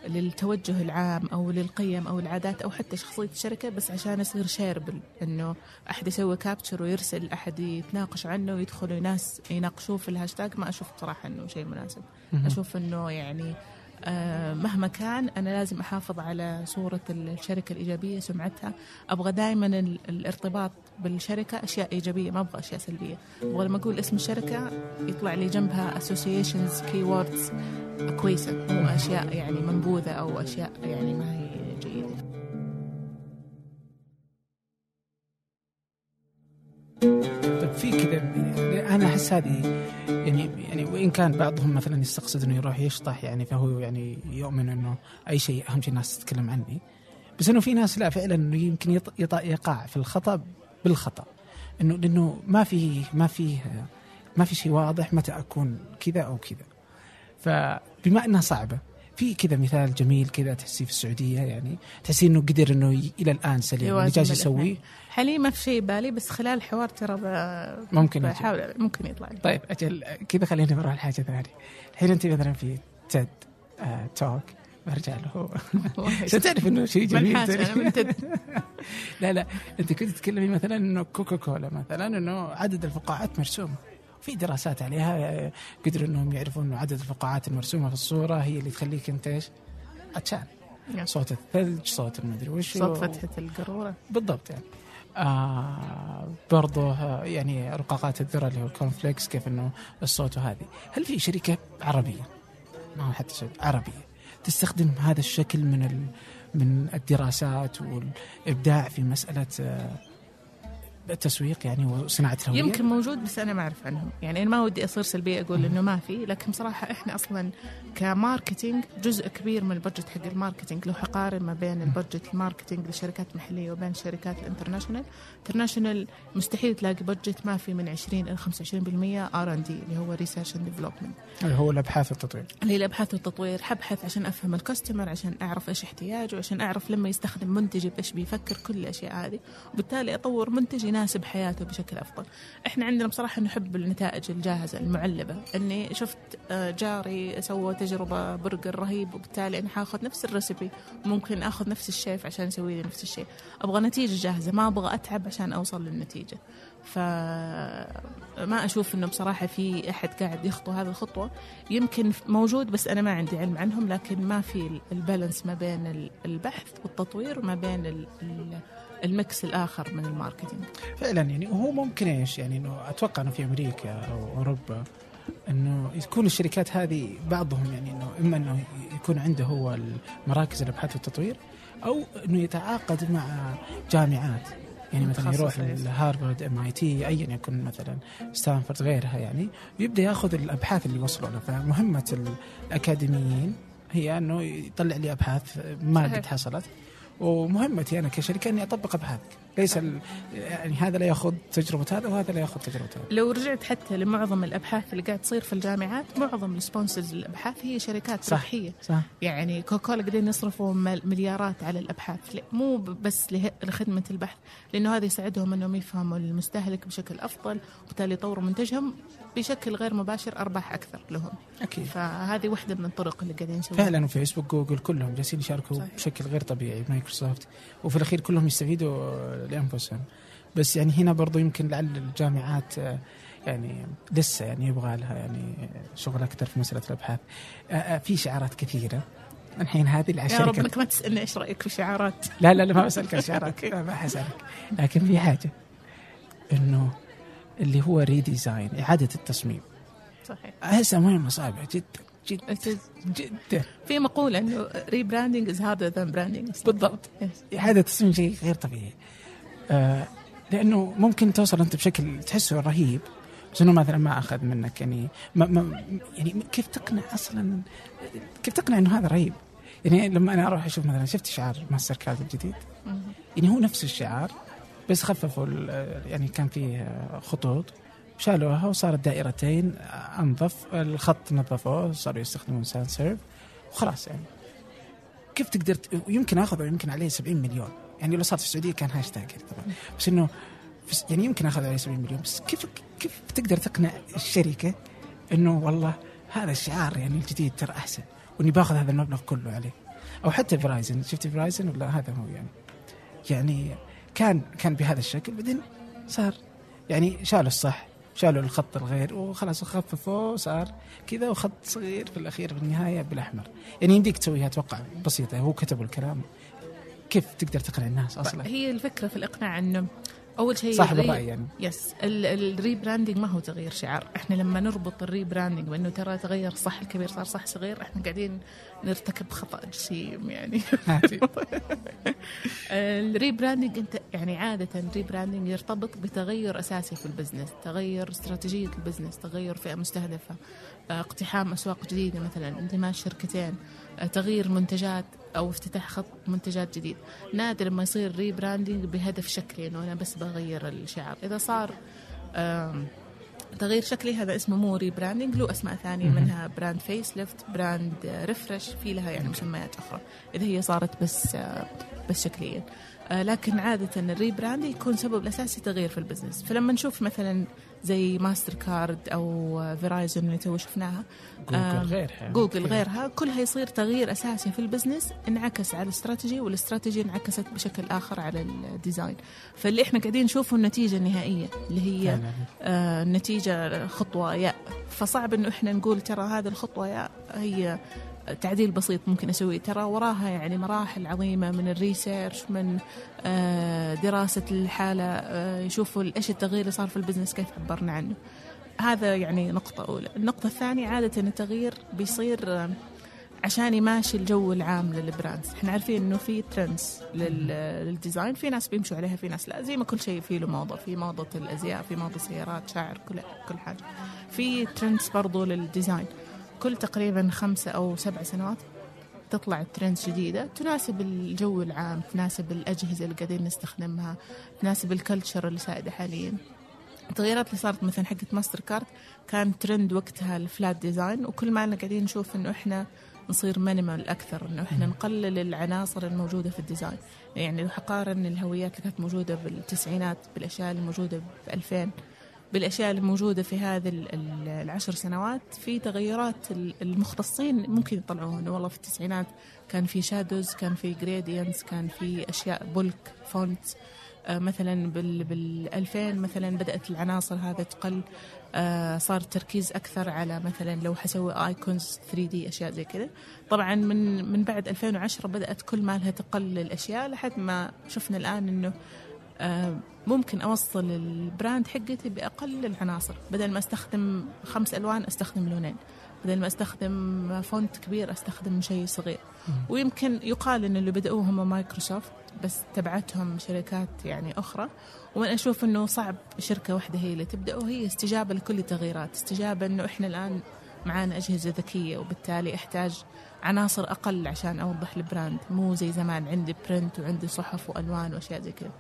للتوجه العام أو للقيم أو العادات أو حتى شخصية الشركة بس عشان يصير shareable إنه أحد يسوي capture ويرسل أحد يتناقش عنه ويدخلوا ناس يناقشوه في الهاشتاج ما أشوف بصراحه إنه شيء مناسب. أشوف إنه يعني مهما كان أنا لازم أحافظ على صورة الشركة الإيجابية سمعتها. أبغى دائما ال- الارتباط بالشركة أشياء إيجابية ما أبغى أشياء سلبية. أبغى لما أقول اسم الشركة يطلع لي جنبها كي ووردز كويسة مو أشياء يعني منبوذة أو أشياء يعني ما هي جيدة. طيب في كذا أنا أحس هذه يعني يعني وإن كان بعضهم مثلا يستقصد إنه يروح يشطح يعني فهو يعني يؤمن إنه أي شيء أهم شيء الناس تتكلم عني بس إنه في ناس لا فعلا إنه يمكن يقع في الخطأ بالخطأ. إنه لأنه ما في ما في ما في شيء واضح متى أكون كذا أو كذا. فبما إنها صعبة في كذا مثال جميل كذا تحسيه في السعودية يعني تحسيه إنه قدر إنه إلى الآن سليم اللي جالس يسويه. حاليا ما في شيء بالي بس خلال الحوار ترى ممكن. بحاول ممكن يطلع لي. طيب أجل كذا خلينا نروح لحاجة ثانية؟ الحين أنت مثلا في تيد آه توك برجع له. عشان تعرف إنه شيء جميل؟ لا لا أنت كنت تتكلمي مثلا إنه كوكا كولا مثلا إنه عدد الفقاعات مرسومة. في دراسات عليها آه، قدروا إنهم يعرفوا إنه عدد الفقاعات المرسومة في الصورة هي اللي تخليك أنت إيش؟ عطشان صوت الثلج صوت المدري وش صوت فتحة القارورة. بالضبط يعني. آه برضو آه، يعني رقاقات الذرة اللي هو الكونفليكس كيف إنه الصوت وهذه. هل في شركة عربية؟ ما حتى شركة عربية. تستخدم هذا الشكل من من الدراسات والإبداع في مسألة آه، التسويق يعني وصناعة الهوية؟ يمكن موجود بس أنا ما أعرف عنهم. يعني أنا ما ودي أصير سلبية أقول إنه ما في لكن بصراحة إحنا أصلا ك marketing جزء كبير من ال budget حق ال marketing. لو حقارن ما بين ال budget ال marketing للشركات المحليه وبين الشركات ال international international مستحيل تلاقي budget ما في من 20 إلى 25% R and D اللي هو research and development هو الأبحاث والتطوير. اللي هي الأبحاث والتطوير حبحث عشان أفهم ال customer عشان أعرف إيش احتياجه عشان أعرف لما يستخدم منتجي بإيش بيفكر كل الأشياء هذه. وبالتالي أطور منتج يناسب حياته بشكل أفضل. إحنا عندنا بصراحة نحب النتائج الجاهزة المعلبة. إني شفت آه، جاري سوى تجربة برجر رهيب وبالتالي أنا حاخذ نفس ال recipe ممكن أخذ نفس الشيف عشان يسوي لي نفس الشيء. أبغى نتيجة جاهزة ما أبغى أتعب عشان أوصل للنتيجة. فما أشوف إنه بصراحة في أحد قاعد يخطو هذه الخطوة. يمكن موجود بس أنا ما عندي علم عنهم لكن ما في ال balance ما بين ال- البحث والتطوير وما بين ال- ال- mix الآخر من ال marketing. فعلا يعني وهو ممكن إيش؟ يعني إنه أتوقع إنه في أمريكا أو أوروبا إنه يكون الشركات هذه بعضهم يعني إنه إما إنه يكون عنده هو مراكز الأبحاث والتطوير أو إنه يتعاقد مع جامعات. يعني مثلا يروح. لهارفارد MIT ايا يكن مثلا ستانفورد غيرها يعني ويبدا يأخذ الأبحاث اللي وصلوا له فمهمة الأكاديميين هي أنه يطلع لي أبحاث ما. قد حصلت ومهمتي أنا كشركة إني أطبق ابحاثك ليس. يعني هذا لا ياخذ تجربة هذا وهذا لا ياخذ تجربة هذا لو رجعت حتى لمعظم الأبحاث اللي قاعد تصير في الجامعات معظم ال sponsors للأبحاث هي شركات صح. ربحيه صح يعني كوكاكولا قاعدين يصرفوا مل- مليارات على الأبحاث لا، مو بس لخدمة البحث لأنه هذا يساعدهم إنهم يفهموا المستهلك بشكل أفضل وبالتالي يطوروا منتجهم بشكل غير مباشر أرباح أكثر لهم. أكيد. فهذه واحدة من الطرق اللي قاعدين نسويها. فعلا وفيسبوك جوجل كلهم جالسين يشاركوا صحيح. بشكل غير طبيعي مايكروسوفت. وفي الأخير كلهم يستفيدوا لأنفسهم. بس يعني هنا برضو يمكن لعل الجامعات آه، يعني لسه يعني يبغى لها يعني شغل أكثر في مسألة الأبحاث. آه، آه، في شعارات كثيرة. الحين هذه على يا رب إنك ما تسألني إيش رأيك في شعارات. لا لا لا ما بسألك عن شعارات. ما حسألك. لكن في حاجة. إنه اللي هو redesign إعادة التصميم. صحيح. احسها مهمة صعبة جدا جدا جدا. في مقولة إنه rebranding is harder than branding بالضبط. إعادة تصميم شيء غير طبيعي. آه لأنه ممكن توصل أنت بشكل تحسه رهيب بس إنه مثلا ما أخذ منك يعني ما ما يعني كيف تقنع أصلا؟ كيف تقنع إنه هذا رهيب؟ يعني لما أنا أروح أشوف مثلا شفت شعار ماستر كارد الجديد؟ يعني هو نفس الشعار بس خففوا يعني كان فيه خطوط شالوها وصارت دائرتين أنظف الخط نظفوه صاروا يستخدمون sans serif وخلاص يعني. كيف تقدر يمكن اخذه يمكن عليه 70 مليون. يعني لو صار في السعودية كان هاشتاج طبعا. بس إنه يعني يمكن اخذ عليه 70 مليون. بس كيف كيف تقدر تقنع الشركة إنه والله هذا الشعار يعني الجديد ترى أحسن وإني باخذ هذا المبلغ كله عليه؟ أو حتى فرايزون شفت فرايزون ولا هذا هو يعني؟ يعني كان كان بهذا الشكل بعدين صار. يعني شالوا الصح شالوا الخط الغير وخلاص خففوه صار كذا وخط صغير في الأخير في النهاية بالأحمر. يعني يمديك تسويها أتوقع بسيطة هو كتبوا الكلام. كيف تقدر تقنع الناس أصلا؟ هي الفكرة في الإقناع إنه أول شيء صاحب الري- الرأي يعني. yes ال rebranding ما هو تغيير شعار. إحنا لما نربط ال rebranding بإنه ترى تغير صح الكبير صار صح صغير إحنا قاعدين نرتكب خطأ جسيم يعني. هاتي. ال rebranding انت يعني عادة ال rebranding يرتبط بتغير أساسي في ال business تغير استراتيجية ال business تغير فئة مستهدفة آه، اقتحام أسواق جديدة مثلا اندماج شركتين آه، تغيير منتجات أو افتتاح خط منتجات جديد. نادر لما يصير rebranding بهدف شكلي إنه أنا بس بغير الشعار. إذا صار تغيير شكلي هذا اسمه مو rebranding له أسماء ثانية منها brand facelift brand refresh في لها يعني مسميات أخرى إذا هي صارت بس بس شكليا. آه، لكن عادة ال rebrand يكون سبب الأساسي تغيير في ال business. فلما نشوف مثلا زي ماستر كارد آه، فيرايزون اللي تو شفناها. جوجل غيرها جوجل غيرها. كلها يصير تغيير أساسي في ال business انعكس على ال strategy وال strategy انعكست بشكل آخر على ال design. فاللي إحنا قاعدين نشوفه النتيجة النهائية اللي هي. آه النتيجة خطوة ياء. فصعب إنه إحنا نقول ترى هذه الخطوة ياء هي تعديل بسيط ممكن أسويه. ترى وراها يعني مراحل عظيمة من ال research من آه دراسة الحالة آه يشوفوا إيش التغيير اللي صار في ال business كيف عبرنا عنه. هذا يعني نقطة أولى. النقطة الثانية عادة التغيير بيصير آه، عشان يماشي الجو العام لل brands. إحنا عارفين إنه في trends لل design. في ناس بيمشوا عليها في ناس لا. زي ما كل شيء في له موضة. في موضة الأزياء في موضة سيارات شعر كل كل حاجة. في trends برضو لل design. كل تقريبا خمسة أو سبع سنوات تطلع trends جديدة تناسب الجو العام تناسب الأجهزة اللي قاعدين نستخدمها تناسب ال culture اللي سائدة حاليا. التغييرات اللي صارت مثلا حقت ماستر كارد كان ترند وقتها ال flat design وكل ما أنا قاعدين نشوف إنه إحنا نصير minimal أكثر إنه إحنا نقلل العناصر الموجودة في ال design يعني لو حقارن الهويات اللي كانت موجودة بالتسعينات بالأشياء اللي موجوده ب 2000 بالأشياء اللي موجوده في هذه ال- ال- العشر سنوات في تغيرات ال- المختصين ممكن يطلعوها. إنه والله في التسعينات كان في shadows كان في gradients كان في أشياء bold font آه، مثلا بال بال 2000 مثلا بدأت العناصر هذا تقل. آه، صار التركيز أكثر على مثلا لو حسوي icons 3D أشياء زي كذا. طبعا من من بعد 2010 بدأت كل ما لها تقل الاشياء لحد ما شفنا الآن إنه ممكن أوصل ال brand حقتي بأقل العناصر. بدل ما أستخدم خمس ألوان أستخدم لونين. بدل ما أستخدم font كبير أستخدم شيء صغير. ويمكن يقال إن اللي بدأوه هم مايكروسوفت بس تبعتهم شركات يعني أخرى. وأنا أشوف إنه صعب شركة واحدة هي اللي تبدأ وهي استجابة لكل التغييرات. استجابة إنه إحنا الآن معانا أجهزة ذكية وبالتالي أحتاج عناصر أقل عشان أوضح ال brand. مو زي زمان عندي print وعندي صحف وألوان وأشياء زي كذا.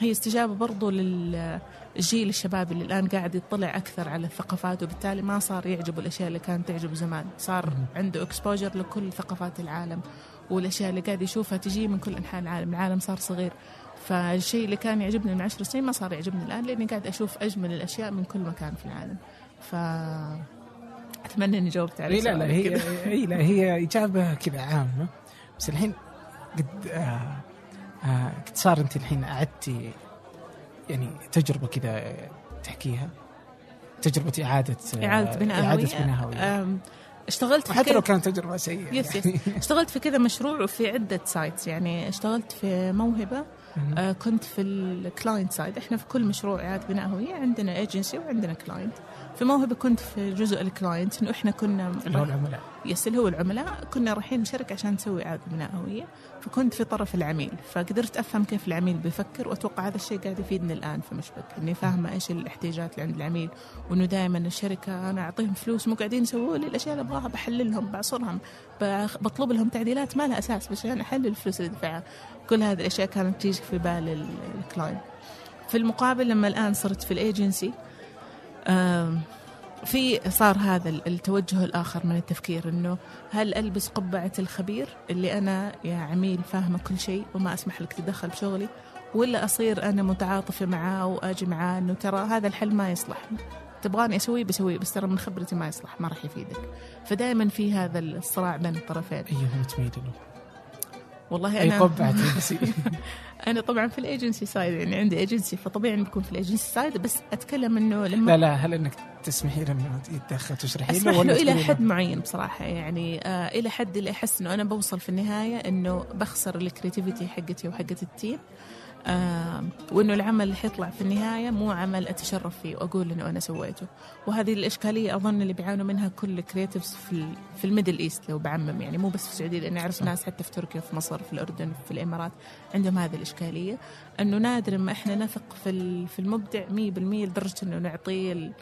هي استجابة برضو للجيل الشباب اللي الآن قاعد يطلع أكثر على الثقافات وبالتالي ما صار يعجبه الأشياء اللي كانت تعجبه زمان. صار عنده exposure لكل ثقافات العالم والأشياء اللي قاعد يشوفها تجي من كل أنحاء العالم. العالم صار صغير. فالشيء اللي كان يعجبني من عشر سنين ما صار يعجبني الآن لأني قاعد أشوف أجمل الأشياء من كل مكان في العالم. ف أتمنى إني جاوبت على لا لا هي هي لا هي إجابة كذا عامة. بس الحين قد آه قد صار أنت الحين أعدتي يعني تجربة كذا تحكيها؟ تجربة إعادة إعادة بناء إعادة بناء هوية. اشتغلت في حتى لو كانت تجربة سيئة yes yes. اشتغلت في كذا مشروع وفي عدة sides يعني اشتغلت في موهبة آه كنت في ال client side إحنا في كل مشروع إعادة بناء هوية عندنا agency وعندنا client في موهبة كنت في جزء ال client انه إحنا كنا اللي هو العملاء. yes اللي هو العملاء. كنا رايحين نشارك عشان نسوي إعادة بناء هوية. فكنت في طرف العميل فقدرت أفهم كيف العميل بيفكر وأتوقع هذا الشيء قاعد يفيدني الآن في مشبك إني فاهمة إيش الاحتياجات اللي عند العميل وإنه دائما الشركة أنا أعطيهم فلوس مو قاعدين يسووا لي الأشياء اللي أبغاها بحللهم بعصرهم بطلب لهم تعديلات ما لها أساس بس عشان أحلل الفلوس اللي دفعها كل هذه الأشياء كانت تيجي في بال ال client في المقابل لما الآن صرت في الأيجنسي في صار هذا التوجه الآخر من التفكير إنه هل ألبس قبعة الخبير اللي أنا يا عميل فاهمة كل شيء وما أسمح لك تتدخل بشغلي ولا أصير أنا متعاطفة معاه وأجي معاه إنه ترى هذا الحل ما يصلح. تبغاني أسويه بسويه بس ترى من خبرتي ما يصلح ما راح يفيدك. فدائما في هذا الصراع بين الطرفين. أيوه تميل له والله أنا قبعه أنا طبعا في ال agency side يعني عندي agency فطبيعي اني بكون في ال agency side بس أتكلم إنه لما لا لا هل إنك تسمحي له إنه يتدخل تشرحي له له ولا إلى تقولي حد له؟ معين بصراحة يعني آه إلى حد اللي أحس إنه أنا بوصل في النهاية إنه بخسر ال creativity حقتي وحقت ال team آه وإنه العمل اللي حيطلع في النهاية مو عمل أتشرف فيه وأقول إنه أنا سويته. وهذه الإشكالية أظن اللي بيعانوا منها كل ال creatives في في ال Middle East لو بعمم. يعني مو بس في السعودية لأني أعرف ناس حتى في تركيا في مصر في الأردن في الإمارات عندهم هذه الإشكالية. إنه نادر ما إحنا نثق في في المبدع 100% لدرجة إنه نعطيه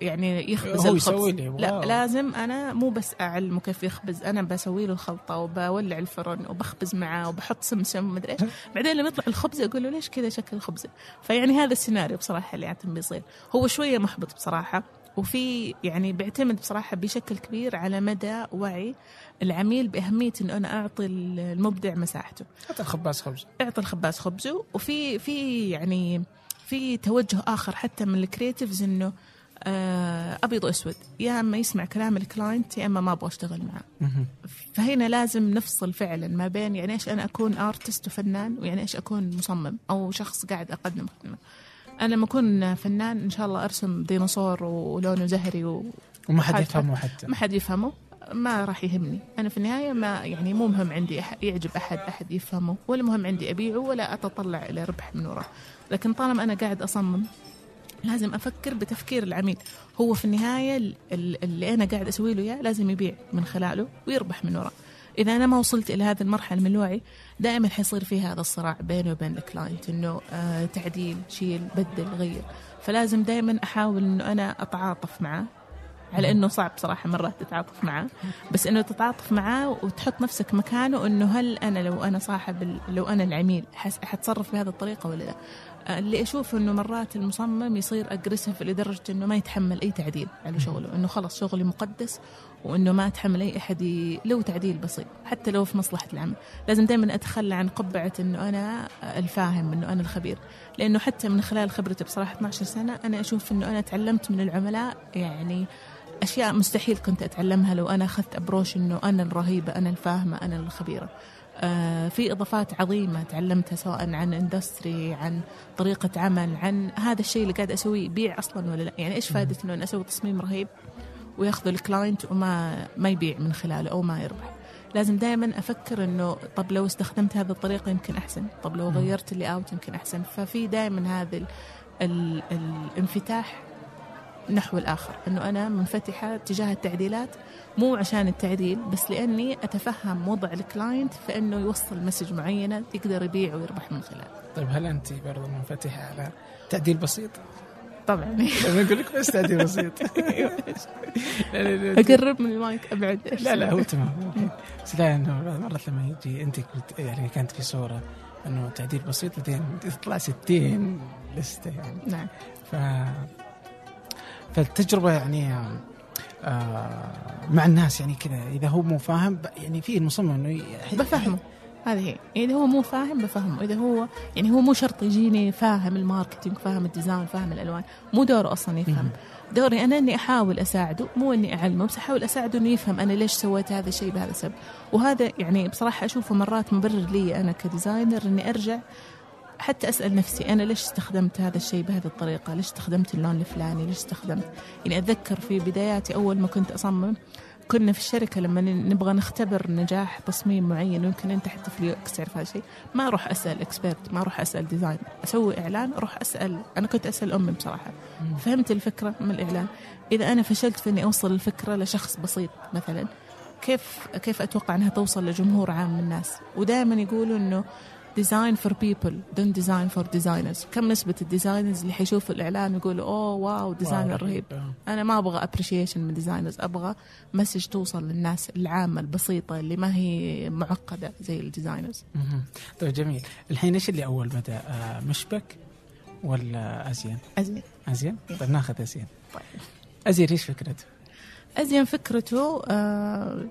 يعني يخبز هو الخبز. يسوي اللي لا. لازم أنا مو بس أعلمه كيف يخبز أنا بسوي له الخلطة وبولع الفرن وبخبز معاه وبحط سمسم ومدري إيش. بعدين لما يطلع الخبز أقول له ليش كذا شكل الخبزه فيعني هذا السيناريو بصراحة اللي عاده بيصير هو شوية محبط بصراحة وفي يعني بيعتمد بصراحة بشكل كبير على مدى وعي العميل بأهمية إنه أنا أعطي المبدع مساحته. حتى الخباز خبز. أعطي الخباز خبزه وفي في يعني في توجه آخر حتى من ال creatives إنه أبيض وأسود. يا أما يسمع كلام ال client يا أما ما أبغى أشتغل معاه فهنا لازم نفصل فعلا ما بين يعني إيش أنا أكون ارتست وفنان ويعني إيش أكون مصمم أو شخص قاعد أقدم. خدمه أنا لما أكون فنان إن شاء الله أرسم ديناصور ولونه زهري و... وما حد يفهمه حتى. ما حد يفهمه. ما راح يهمني. أنا في النهاية ما يعني مو مهم عندي أح- يعجب أحد أحد يفهمه ولا مهم عندي أبيعه ولا أتطلع إلى ربح من وراه. لكن طالما أنا قاعد أصمم لازم أفكر بتفكير العميل هو في النهاية ال- ال- اللي أنا قاعد أسوي له إياه لازم يبيع من خلاله ويربح من وراه. إذا أنا ما وصلت إلى هذه المرحلة من الوعي دائما حيصير في هذا الصراع بيني وبين الكلاينت إنه آه تعديل شيل بدل غير. فلازم دائما أحاول إنه أنا أتعاطف معاه على إنه صعب صراحة مرات تتعاطف معاه بس إنه تتعاطف معاه وتحط نفسك مكانه إنه هل أنا لو أنا صاحب لو أنا العميل حتصرف بهذه الطريقة ولا لا. اللي أشوف إنه مرات المصمم يصير اجريسيف لدرجة إنه ما يتحمل أي تعديل على شغله. إنه خلاص شغلي مقدس وإنه ما أتحمل أي أحد ي... لو تعديل بسيط حتى لو في مصلحة العمل. لازم دائما أتخلى عن قبعة إنه أنا الفاهم إنه أنا الخبير. لأنه حتى من خلال خبرتي بصراحة 12 سنة أنا أشوف إنه أنا تعلمت من العملاء يعني أشياء مستحيل كنت أتعلمها لو أنا أخذت ابروش إنه أنا الرهيبة أنا الفاهمة أنا الخبيرة. في إضافات عظيمة تعلمتها سواء عن industry عن طريقة عمل عن هذا الشيء اللي قاعد أسويه يبيع أصلا ولا لا؟ يعني إيش فائده انه أنا أسوي تصميم رهيب وياخذوا ال client وما ما يبيع من خلاله أو ما يربح؟ لازم دائما أفكر إنه طب لو استخدمت هذه الطريقة يمكن أحسن طب لو غيرت ال layout يمكن أحسن. ففي دائما هذا ال- ال- الانفتاح نحو الآخر أنه أنا منفتحة تجاه التعديلات مو عشان التعديل بس لأني أتفهم وضع ال client في أنه يوصل message معينة يقدر يبيع ويربح من خلالها طيب هل أنت برضه منفتحة على تعديل بسيط؟ طبعا. أنا أقول لك بس تعديل بسيط. أقرب من المايك أبعد. لا لا هو تمام بس لا إنه مرات لما يجي انت يعني كانت في صورة إنه تعديل بسيط بعدين تطلع 60 لستة يعني. نعم. ف فالتجربه يعني آه مع الناس يعني كذا. إذا هو مو فاهم يعني في المصمم إنه ي- بفهمه. هذه هي. إذا هو مو فاهم بفهمه. إذا هو يعني هو مو شرط يجيني فاهم ال marketing فاهم ال design فاهم الألوان. مو دوره أصلا يفهم. دوري أنا إني أحاول أساعده مو إني أعلمه بس أحاول أساعده إنه يفهم أنا ليش سويت هذا الشيء بهذا السبب. وهذا يعني بصراحة أشوفه مرات مبرر لي أنا ك designer إني أرجع حتى أسأل نفسي أنا ليش استخدمت هذا الشيء بهذه الطريقة؟ ليش استخدمت اللون الفلاني؟ ليش استخدمت؟ يعني أتذكر في بداياتي أول ما كنت أصمم كنا في الشركة لما نبغى نختبر نجاح تصميم معين ويمكن أنت حتى في ال UX تعرف هذا الشيء ما أروح أسأل expert ما أروح أسأل designer أسوي إعلان أروح أسأل. أنا كنت أسأل أمي بصراحة. فهمت الفكرة من الإعلان. إذا أنا فشلت في إني أوصل الفكرة لشخص بسيط مثلا كيف كيف أتوقع أنها توصل لجمهور عام من الناس؟ ودائما يقولوا إنه design for people don't design for designers كم نسبة ال designers اللي حيشوفوا الإعلان يقولوا oh wow designer رهيب آه. أنا ما أبغى appreciation من designers أبغى message توصل للناس العامة البسيطة اللي ما هي معقدة زي ال designers. طيب جميل الحين إيش اللي أول بدا آه مشبك ولا أزين؟ أزين أزين؟ طيب ناخذ أزين طيب أزين إيش فكرته؟ أزين فكرته آه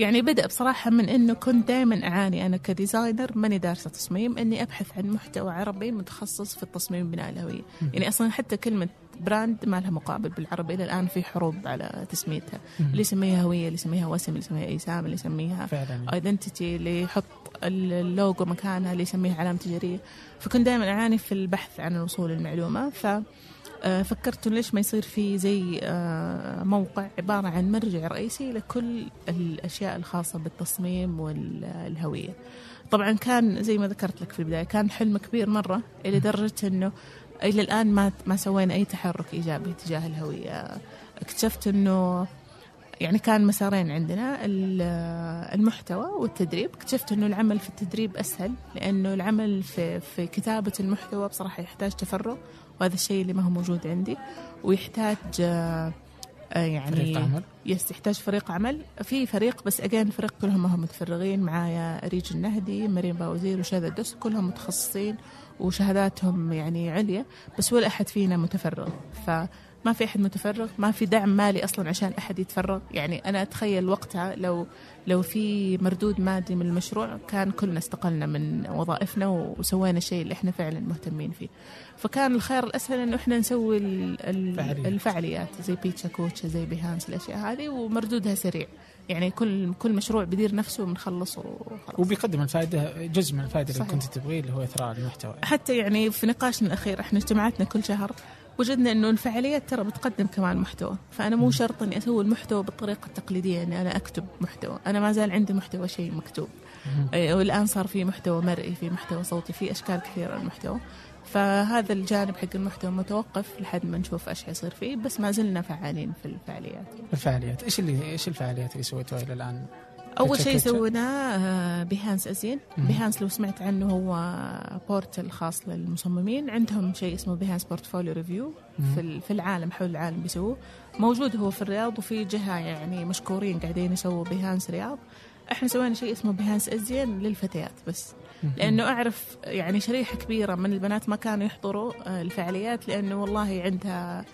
يعني بدأ بصراحة من إنه كنت دائما أعاني أنا ك designer ماني دارسة تصميم إني أبحث عن محتوى عربي متخصص في التصميم بناء الهوية. يعني أصلا حتى كلمة brand ما لها مقابل بالعربي إلى الآن في حروب على تسميتها. اللي يسميها هوية اللي يسميها وسم اللي يسميها إيسام اللي يسميها identity اللي يحط اللوجو مكانها اللي يسميها علامة تجارية. فكنت دائما أعاني في البحث عن الوصول للمعلومة. ف فكرت إنه ليش ما يصير في زي آه، موقع عبارة عن مرجع رئيسي لكل الأشياء الخاصة بالتصميم والهوية. طبعا كان زي ما ذكرت لك في البداية كان حلم كبير مرة إلى درجة أنه إلى الآن ما ما سوينا أي تحرك إيجابي تجاه الهوية. اكتشفت أنه يعني كان مسارين عندنا ال- المحتوى والتدريب. اكتشفت إنه العمل في التدريب أسهل لأنه العمل في في كتابة المحتوى بصراحة يحتاج تفرغ. وهذا الشيء اللي ما هو موجود عندي. ويحتاج آه، آه، يعني فريق عمل؟ yes يحتاج فريق عمل. في فريق بس again الفريق كلهم هم متفرغين. معايا ريج النهدي مريم باوزير وشاذة الدس كلهم متخصصين وشهاداتهم يعني عليا بس ولا أحد فينا متفرغ. فما في أحد متفرغ ما في دعم مالي أصلا عشان أحد يتفرغ. يعني أنا أتخيل وقتها لو لو في مردود مادي من المشروع كان كلنا استقلنا من وظائفنا وسوينا الشيء اللي إحنا فعلا مهتمين فيه. فكان الخيار الأسهل إنه إحنا نسوي ال- ال- فعاليات. الفعاليات. زي بيتشا كوتشا زي بيهانس الأشياء هذه ومردودها سريع. يعني كل كل مشروع بيدير نفسه وبنخلصه وخلاص. وبيقدم الفائدة جزء من الفائدة اللي صحيح. كنت تبغيه اللي هو إثراء المحتوى حتى يعني في نقاشنا الأخير إحنا اجتماعاتنا كل شهر وجدنا إنه الفعاليات ترى بتقدم كمان محتوى. فأنا مو شرط إني أسوي المحتوى بالطريقة التقليدية إني أنا أكتب محتوى. أنا ما زال عندي محتوى شيء مكتوب. أي- والآن صار في محتوى مرئي في محتوى صوتي في أشكال كثيرة للمحتوى. فهذا الجانب حق المحتوى متوقف لحد ما نشوف إيش حيصير فيه بس ما زلنا فعالين في الفعاليات. الفعاليات. إيش اللي إيش الفعاليات اللي سويتوها إلى الآن؟ أول شيء؟ سويناه Behance ازين. Behance لو سمعت عنه هو portal خاص للمصممين عندهم شيء اسمه Behance portfolio review. في في العالم حول العالم بيسووه موجود هو في الرياض وفي جهة يعني مشكورين قاعدين يسووا Behance رياض إحنا سوينا شيء اسمه Behance ازين للفتيات بس. لأنه أعرف يعني شريحة كبيرة من البنات ما كانوا يحضروا آه، الفعاليات لأنه والله عندها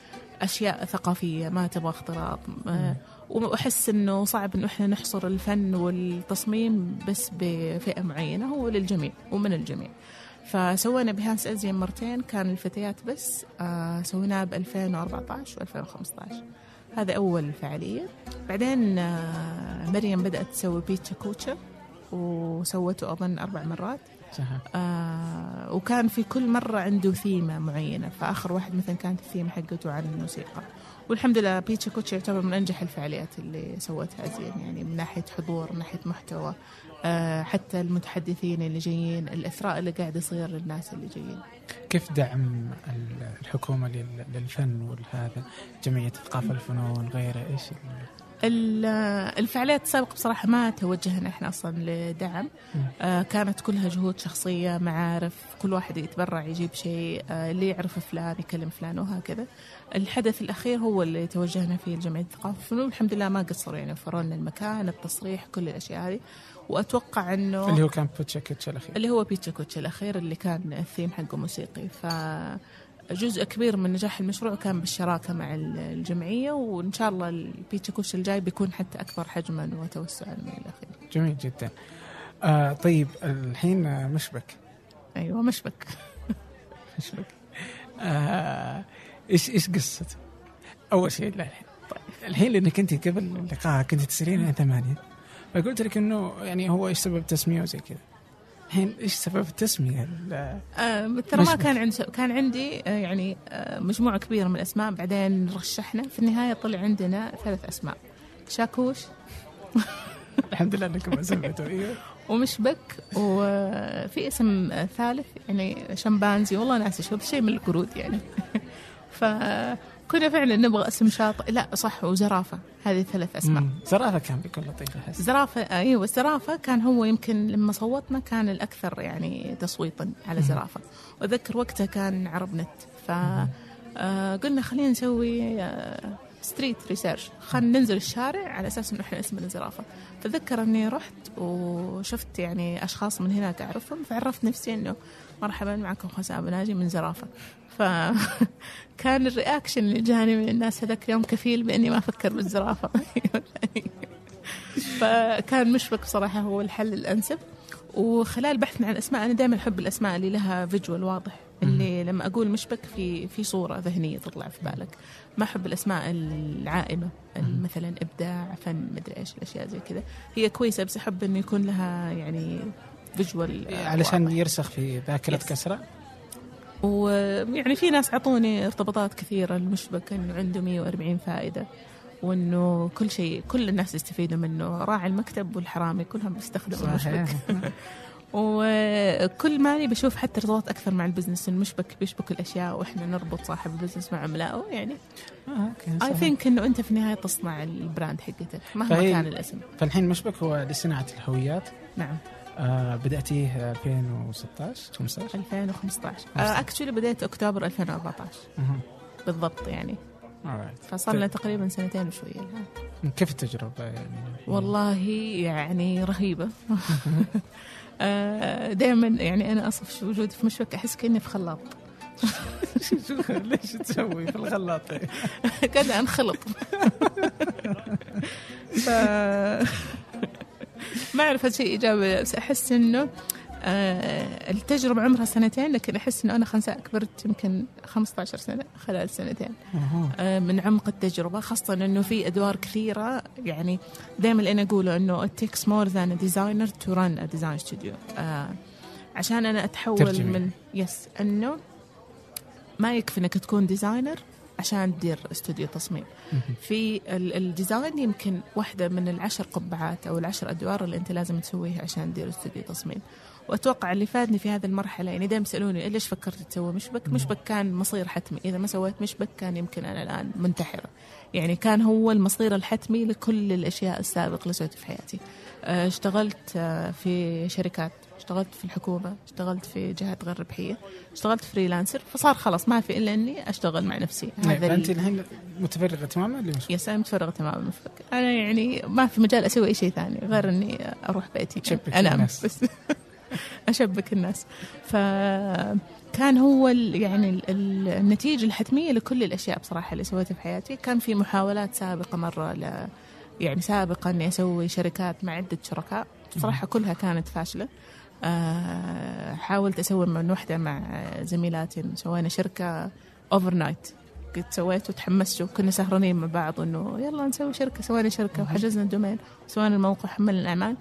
أشياء ثقافية ما تبغى اختلاط آه، وأحس إنه صعب إنه إحنا نحصر الفن والتصميم بس بفئة معينة هو للجميع ومن الجميع. فسوينا بهانس ازين مرتين كان الفتيات بس آه سويناه ب 2014 و 2015 هذا أول فعاليه بعدين آه مريم بدأت تسوي بيتشا كوتشا وسوته أظن أربع مرات. صح آه وكان في كل مرة عنده ثيمة معينة. فآخر واحد مثلا كانت الثيمة حقته عن الموسيقى. والحمد لله بيتشا كوتش يعتبر من أنجح الفعاليات اللي سوتها زين يعني من ناحية حضور من ناحية محتوى آه، حتى المتحدثين اللي جايين الإثراء اللي قاعد يصير للناس اللي جايين. كيف دعم الحكومة للفن والهذا جمعية ثقافة الفنون غيره؟ إيش الفعاليات السابقة بصراحة ما توجهنا إحنا أصلا لدعم. آه كانت كلها جهود شخصية معارف كل واحد يتبرع يجيب شيء آه اللي يعرف فلان يكلم فلان وهكذا. الحدث الأخير هو اللي توجهنا فيه لجمعية الثقافة. والفنون الحمد لله ما قصروا يعني وفروا لنا المكان التصريح كل الأشياء هذه. وأتوقع أنه اللي هو كان PechaKucha الأخير. اللي هو PechaKucha الأخير اللي كان الثيم حقه موسيقي. ف جزء كبير من نجاح المشروع كان بالشراكة مع الجمعية وإن شاء الله ال PechaKucha الجاي بيكون حتى أكبر حجما وتوسعا من الأخير. جميل جدا. آه طيب الحين مشبك. أيوة مشبك. مشبك. آه إيش إيش قصته؟ أول شيء لا الحين. طيب. الحين لأنك أنت قبل اللقاء كنت تسألين عن ثمانية فقلت لك إنه يعني هو إيش سبب تسمية وزي كذا. الحين إيش سبب التسميه؟ آه ترى ما كان عندي كان عندي آه يعني آه مجموعة كبيرة من الأسماء. بعدين رشحنا. في النهاية طلع عندنا ثلاث أسماء. شاكوش. الحمد لله إنكم سميتوا إيوه. ومشبك. وفي اسم ثالث يعني شمبانزي. والله ناسي شو شيء من القرود يعني. ف كنا فعلا نبغى اسم شاطح. لا صح وزرافة. هذه ثلاث أسماء. زرافة كان بيكون لطيف أحس. زرافة أيوة الزرافة كان هو يمكن لما صوتنا كان الأكثر يعني تصويتا على زرافة. وأذكر وقتها كان ArabNet ف آه قلنا خلينا نسوي آه street research خلينا ننزل الشارع على أساس إنه إحنا اسمنا زرافة. فذكر إني رحت وشفت يعني أشخاص من هناك أعرفهم فعرفت نفسي إنه مرحبا معكم خسام بناجي من زرافة. فكان الرياكشن اللي جاني من الناس هذاك اليوم كفيل بإني ما أفكر بالزرافة. فكان مشفق بصراحه هو الحل الأنسب. وخلال بحثنا عن اسماء أنا دائما أحب الأسماء اللي لها فيجوال واضح. اللي لما أقول مشبك في في صورة ذهنية تطلع في بالك. ما أحب الأسماء العائمة مثلا إبداع فن مدري إيش الأشياء زي كذا. هي كويسة بس أحب إنه يكون لها يعني visual علشان واضح. يرسخ في ذاكره كسرة. ويعني في ناس أعطوني ارتباطات كثيرة المشبك إنه عنده 140 فائدة وإنه كل شيء كل الناس يستفيدوا منه راعي المكتب والحرامي كلهم بيستخدموا المشبك. وكل ماني بشوف حتى ارتباط أكثر مع ال business المشبك بيشبك الأشياء وإحنا نربط صاحب ال business مع عملائه يعني I think إنه أنت في النهاية تصنع ال brand حقتك مهما كان الاسم. فالحين مشبك هو لصناعة الهويات. نعم. آه بدأتيه 2016 15 2015 actually بديت أكتوبر 2014 بالضبط يعني. فصار لنا تقريبا سنتين وشوية الآن. كيف التجربة يعني؟ والله يعني رهيبة. آه، دائما يعني أنا أصف وجودي في مشبك أحس كأني في خلاط. ليش تسوي في الخلاط؟ أنخلط. ف... ما أعرف هذا شيء إيجابي بس أحس إنه آه التجربة عمرها سنتين لكن أحس إنه أنا خنساء كبرت يمكن 15 سنة خلال سنتين. آه من عمق التجربة خاصة إنه في أدوار كثيرة يعني دائما اللي أنا أقوله إنه it takes more than a designer to run a design studio. آه عشان أنا أتحول ترجمي. من yes إنه ما يكفي إنك تكون designer عشان تدير استوديو تصميم في ال design يمكن واحدة من العشر قبعات أو العشر أدوار اللي أنت لازم تسويها عشان تدير استوديو تصميم وأتوقع اللي فادني في هذه المرحلة يعني دائما يسألوني ليش فكرت تسوي مشبك؟ مشبك كان مصير حتمي، إذا ما سويت مشبك كان يمكن أنا الآن منتحرة. يعني كان هو المصير الحتمي لكل الأشياء السابقة اللي سويتها في حياتي. آه، اشتغلت آه، في شركات اشتغلت في الحكومة اشتغلت في جهات غير ربحية اشتغلت freelancer فصار خلاص ما في إلا أني أشتغل مع نفسي. هذا أنت الحين متفرغة تماما yes أنا متفرغة تماما أنا يعني ما في مجال أسوي أي شيء ثاني غير أني أروح بيتي. أنام بس. أشبك الناس. فكان هو يعني النتيجة الحتمية لكل الأشياء بصراحة اللي سويتها في حياتي. كان في محاولات سابقة مرة ل يعني سابقا إني أسوي شركات مع عدة شركاء. صراحة كلها كانت فاشلة. آه، حاولت أسوي من وحدة مع زميلاتي. سوينا شركة overnight قد سويت وتحمست وكنا سهرانين مع بعض إنه يلا نسوي شركة. سوينا شركة وحجزنا ال domain. وسوينا الموقع وحملنا الاعمال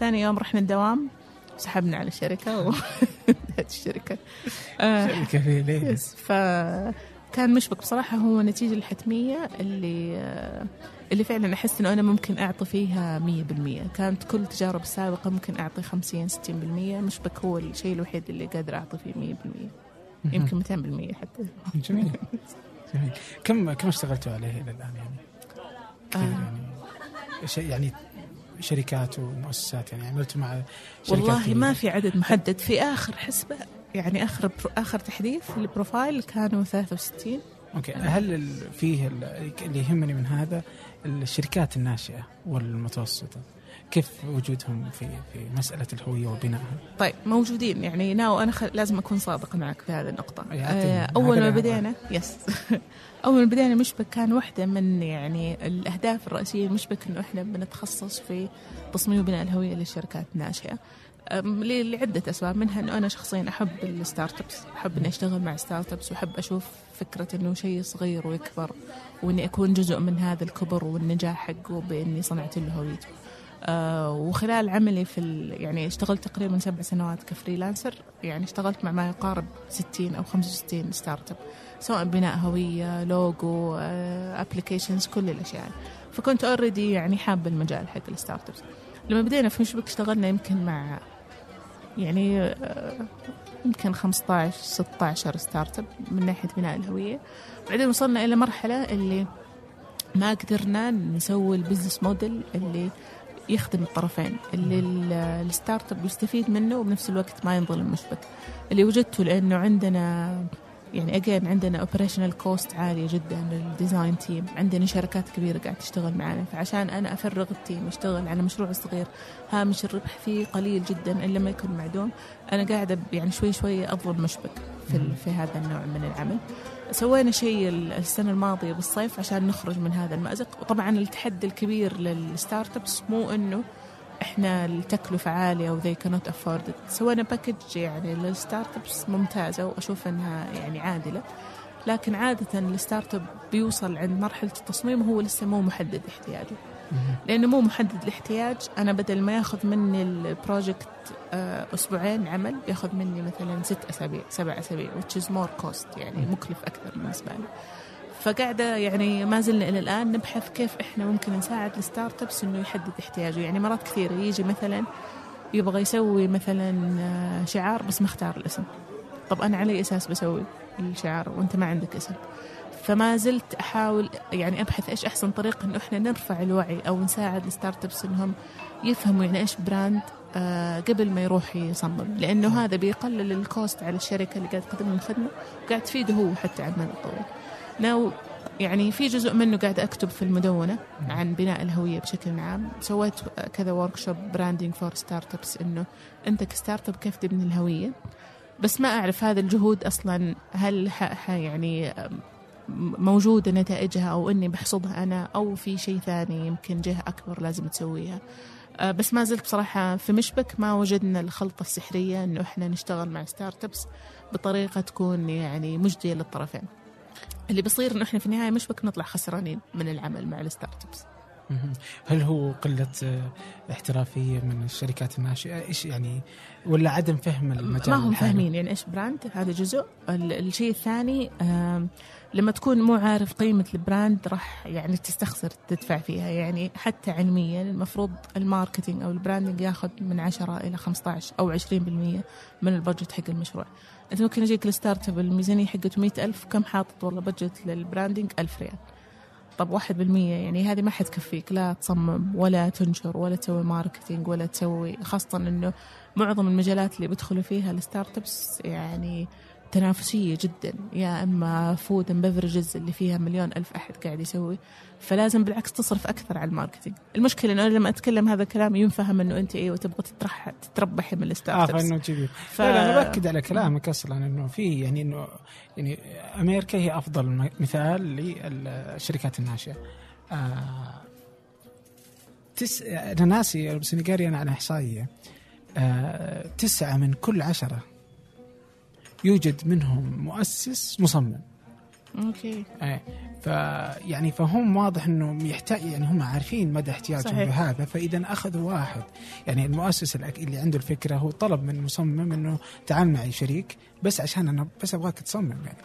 ثاني يوم رحنا الدوام سحبنا على الشركة وانتهت الشركة. آه، شركة في ليه ف كان مشبك بصراحة هو النتيجة الحتمية اللي آه، اللي فعلا أحس إنه أنا ممكن أعطي فيها مية بالمية. كانت كل التجارب السابقة ممكن أعطي خمسين ستين بالمية. مشبك هو الشيء الوحيد اللي قادر أعطي فيه مية بالمية. يمكن 200 بالمية حتى. جميل. جميل. كم كم اشتغلتوا عليه إلى الآن يعني؟ كثير آه. يعني يعني شركات ومؤسسات يعني عملتوا مع شركات والله. ما في عدد محدد. في آخر حسبة يعني برو- آخر تحديث ال profile كانوا 63 okay. هل فيه ال- اللي يهمني من هذا الشركات الناشئة والمتوسطة؟ كيف وجودهم في في مسألة الهوية وبنائها؟ طيب موجودين. يعني now أنا خ... لازم أكون صادقه معك في هذه النقطة. آه أول ما بدينا yes أول ما بدينا مشبك كان واحدة من يعني الأهداف الرئيسية لمشبك إنه إحنا بنتخصص في تصميم وبناء الهوية للشركات الناشئه لعدة أسباب منها أنه أنا شخصيا أحب ال startups أحب أني أشتغل مع startups وأحب أشوف فكرة أنه شيء صغير ويكبر وأني أكون جزء من هذا الكبر والنجاح حقه بإني صنعت له هويته آه وخلال عملي في. يعني اشتغلت تقريبا سبع سنوات ك freelancer يعني اشتغلت مع ما يقارب 60 أو 65 startup سواء بناء هوية logo applications كل الأشياء. فكنت already يعني حابة المجال حق ال startups لما بدينا في مشبك اشتغلنا يمكن مع يعني آه، يمكن 15 16 startup من ناحية بناء الهوية. بعدين وصلنا إلى مرحلة اللي ما قدرنا نسوي ال business model اللي يخدم الطرفين اللي ال- ال startup يستفيد منه وبنفس الوقت ما ينظلم مشبك اللي وجدته لأنه عندنا يعني again عندنا operational cost عاليه جدا لل design team عندنا شركات كبيرة قاعدة تشتغل معنا. فعشان أنا أفرغ ال team يشتغل على مشروع صغير هامش الربح فيه قليل جدا ان لم يكن معدوم. أنا قاعدة يعني شوي شوي أظلم مشبك في في هذا النوع من العمل. سوينا شيء ال- السنة الماضية بالصيف عشان نخرج من هذا المأزق. وطبعا التحدي الكبير لل startups مو إنه إحنا التكلفة عالية و they cannot afford it. سوينا package يعني لل startups ممتازة وأشوف إنها يعني عادلة. لكن عادة ال startup بيوصل عند مرحلة التصميم وهو لسه مو محدد احتياجه. لأنه مو محدد الاحتياج أنا بدل ما يأخذ مني ال project آه، أسبوعين عمل بياخذ مني مثلا ست أسابيع سبع أسابيع which is more cost يعني مكلف أكثر بالنسبة لي. فقاعدة يعني ما زلنا إلى الآن نبحث كيف إحنا ممكن نساعد ال startups إنه يحدد احتياجه. يعني مرات كثيره يجي مثلا يبغى يسوي مثلا آه، شعار بس ما اختار الاسم. طب أنا على أساس بسوي الشعار وأنت ما عندك اسم؟ فما زلت أحاول يعني أبحث إيش أحسن طريقة إنه إحنا نرفع الوعي أو نساعد ال startups إنهم يفهموا يعني إيش brand آه قبل ما يروح يصمم. لأنه هذا بيقلل ال cost على الشركة اللي قاعد تقدم الخدمة وقاعد تفيده هو حتى على المدى الطويل. now يعني في جزء منه قاعد أكتب في المدونة عن بناء الهوية بشكل عام، سويت كذا workshop branding for startups إنه أنت ك startup كيف تبني الهوية. بس ما أعرف هذه الجهود أصلا هل ح ح يعني موجودة نتائجها أو إني بحصدها أنا أو في شيء ثاني يمكن جهة أكبر لازم تسويها. آه، بس ما زلت بصراحة في مشبك ما وجدنا الخلطة السحرية إنه إحنا نشتغل مع startups بطريقة تكون يعني مجدية للطرفين. اللي بيصير إنه إحنا في النهاية مشبك نطلع خسرانين من العمل مع ال startups. هل هو قلة آه، احترافية من الشركات الناشئة؟ إيش يعني ولا عدم فهم المجال ما هم؟ فاهمين. يعني إيش brand؟ هذا جزء. ال- الشيء الثاني لما تكون مو عارف قيمة ال brand راح يعني تستخسر تدفع فيها. يعني حتى علميا المفروض ال marketing أو ال branding ياخذ من 10 إلى 15 أو 20% من ال budget حق المشروع. أنت ممكن يجيك ال startup الميزانية حقته 100 ألف كم حاطط والله budget لل branding 1000 ريال. طب واحد بالمية يعني هذه ما حتكفيك. لا تصمم ولا تنشر ولا تسوي marketing ولا تسوي خاصة إنه معظم المجالات اللي بيدخلوا فيها ال startups يعني تنافسية جدا يا إما food and beverages اللي فيها مليون ألف أحد قاعد يسوي فلازم بالعكس تصرف أكثر على ال marketing. المشكلة إنه أنا لما أتكلم هذا الكلام ينفهم إنه أنت أيوه تبغى تترح تتربحي من ال startups. فإنه تجيبي ف... لا لا أنا بأكد على كلامك أصلا إنه في يعني إنه يعني أمريكا هي أفضل م- مثال للشركات الناشئة. آه تس أنا ناسي بس قاري أنا على أحصائية. آه تسعة من كل عشرة يوجد منهم مؤسس مصمم. أوكي إيه فيعني فهم واضح إنه يحتاج يعني هم عارفين مدى احتياجهم. بهذا فإذا اخذوا واحد يعني المؤسس اللي عنده الفكرة هو طلب من المصمم إنه تعال معي شريك بس عشان أنا بس أبغاك تصمم يعني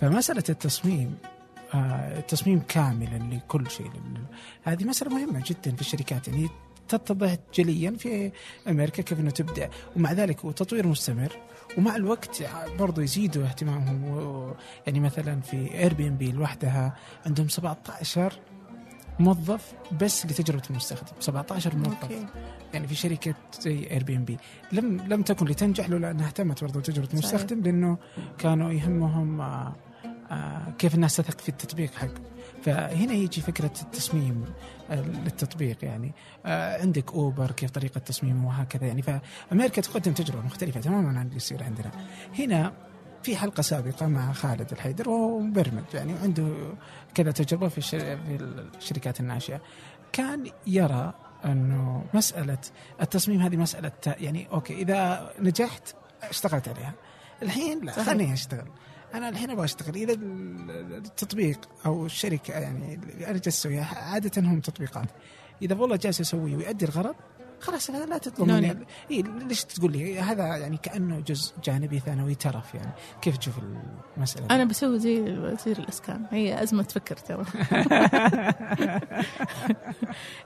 فمسألة التصميم آه، التصميم كاملا لكل شيء هذه مسألة مهمة جدا في الشركات يعني تتضح جليا في أمريكا كيف إنه تبدأ. ومع ذلك وتطوير مستمر. ومع الوقت برضو يزيدوا اهتمامهم. يعني مثلا في Airbnb لوحدها عندهم 17 موظف بس لتجربة المستخدم. 17 موظف. okay. يعني في شركة زي Airbnb لم لم تكن لتنجح لولا أنها اهتمت برضو بتجربه المستخدم لأنه كانوا يهمهم آه، آه، كيف الناس تثق في التطبيق حق فهنا يجي فكرة التصميم آه، للتطبيق يعني. عندك Uber كيف طريقة تصميمه وهكذا يعني. فأمريكا تقدم تجربة مختلفة تماما عن اللي يصير عندنا. هنا في حلقة سابقة مع خالد الحيدر وهو مبرمج يعني عنده كذا تجربة في, في الشركات الناشئة. كان يرى أنه مسألة التصميم هذه مسألة يعني أوكي إذا نجحت اشتغلت عليها. الحين لا خليني أشتغل. أنا الحين أبغى أشتغل إذا التطبيق أو الشركة يعني أنا جالس أسويها عادة هم تطبيقات. إذا والله جالس اسويه ويؤدي الغرض خلاص لا تطلب مني. إيه ليش تقول لي؟ هذا يعني كأنه جزء جانبي ثانوي ترف يعني. كيف تشوف المسألة؟ أنا بسوي زي وزير الإسكان. هي أزمة فكر ترى.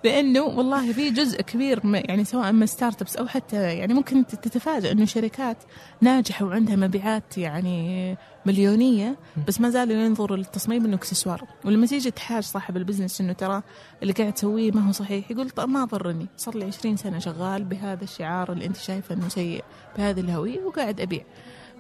لأنه والله في جزء كبير يعني سواء من startups أو حتى يعني ممكن تتفاجئ إنه شركات ناجحة وعندها مبيعات يعني مليونية بس ما زالوا ينظروا للتصميم إنه إكسسوار. ولما تيجي تحاجي صاحب ال business إنه ترى اللي قاعد تسويه ما هو صحيح يقول طب ما ضرني. صار لي 20 سنة شغال بهذا الشعار اللي أنت شايفه إنه سيء بهذه الهوية وقاعد أبيع.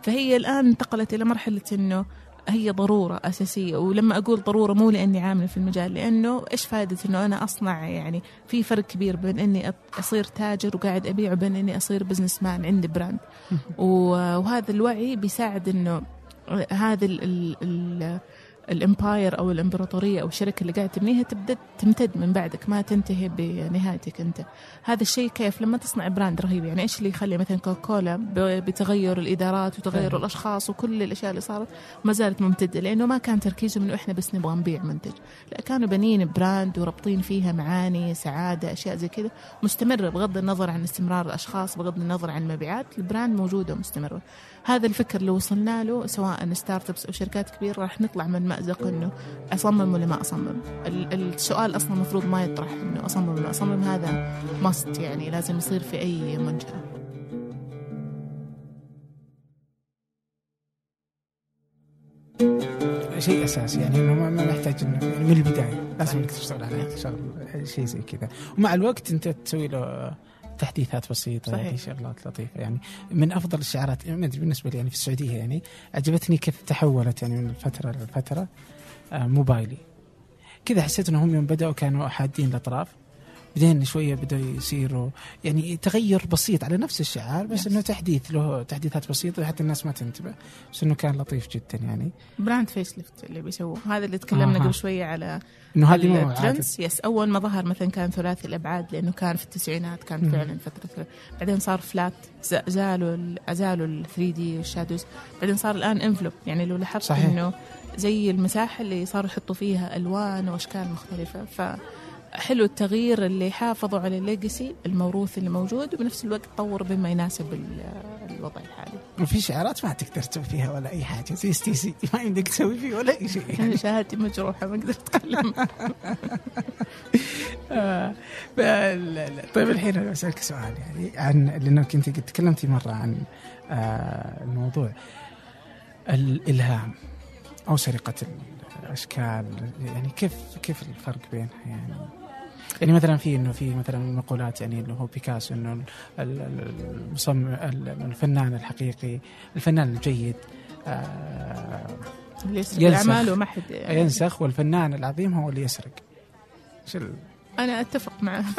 فهي الآن انتقلت إلى مرحلة إنه هي ضرورة أساسية. ولما أقول ضرورة مو لأني عاملة في المجال لأنه إيش فائدة أنه أنا أصنع يعني في فرق كبير بين أني أصير تاجر وقاعد أبيع وبين أني أصير businessman عندي brand وهذا الوعي بيساعد أنه هذا ال empire أو الامبراطورية أو الشركة اللي قاعد تبنيها تبدا تمتد من بعدك ما تنتهي بنهايتك انت. هذا الشيء كيف؟ لما تصنع brand رهيب يعني إيش اللي يخلي مثلا كوكاكولا بتغير الإدارات وتغير الأشخاص وكل الأشياء اللي صارت ما زالت ممتدة لأنه ما كان تركيزهم إنه إحنا بس نبغى نبيع منتج. لا كانوا بانين brand ورابطين فيها معاني سعادة أشياء زي كذا مستمرة بغض النظر عن استمرار الأشخاص بغض النظر عن المبيعات ال brand موجودة ومستمرة. هذا الفكر اللي وصلنا له سواء startups أو شركات كبيرة راح نطلع من مأزق إنه أصمم ولا ما أصمم. السؤال أصلا المفروض ما يطرح إنه أصمم ولا أصمم هذا ماست يعني لازم يصير في أي منشأة. شيء أساسي يعني إنه ما نحتاج انه يعني من البداية لازم إنك تشتغل على شيء زي كذا. ومع الوقت أنت تسوي له تحديثات بسيطة صحيح. يعني شغلات لطيفة يعني. من أفضل الشعارات يعني بالنسبة لي يعني في السعودية يعني عجبتني كيف تحولت يعني من فتره لفترة آه موبايلي. كذا حسيت إنهم يوم بدأوا كانوا حادين الأطراف. بعدين شوية بدأوا يصيروا يعني تغير بسيط على نفس الشعار بس إنه تحديث له تحديثات بسيطة حتى الناس ما تنتبه بس إنه كان لطيف جدا يعني. brand facelift اللي بيسووه. هذا اللي تكلمنا قبل شوية على إنه هذه ال trends يس أول ما ظهر مثلا كان ثلاثي الأبعاد لأنه كان في التسعينات كان فعلا فترة بعدين صار flat زالوا ازالوا ال 3D وال shadows بعدين صار الآن envelope يعني لو لاحظت إنه زي المساحة اللي صاروا يحطوا فيها ألوان وأشكال مختلفة ف حلو التغيير اللي يحافظوا على ال legacy الموروث اللي موجود وبنفس الوقت تطور بما يناسب الوضع الحالي. وفي شعارات ما تقدر تسوي فيها ولا أي حاجة زي STC ما يمديك تسوي فيه ولا أي شيء يعني. شهادتي مجروحة ما أقدر أتكلم. آه طيب الحين أنا بسالك سؤال يعني عن لأنك أنت قد تكلمتي مرة عن آه الموضوع الإلهام أو سرقة الأشكال يعني كيف كيف الفرق بينها يعني يعني مثلا في إنه في مثلا مقولات يعني إنه هو بيكاسو إنه المصمم الفنان الحقيقي الفنان الجيد آه اللي يسرق اعماله ما حد يعني ينسخ والفنان العظيم هو اللي يسرق. أنا أتفق معه.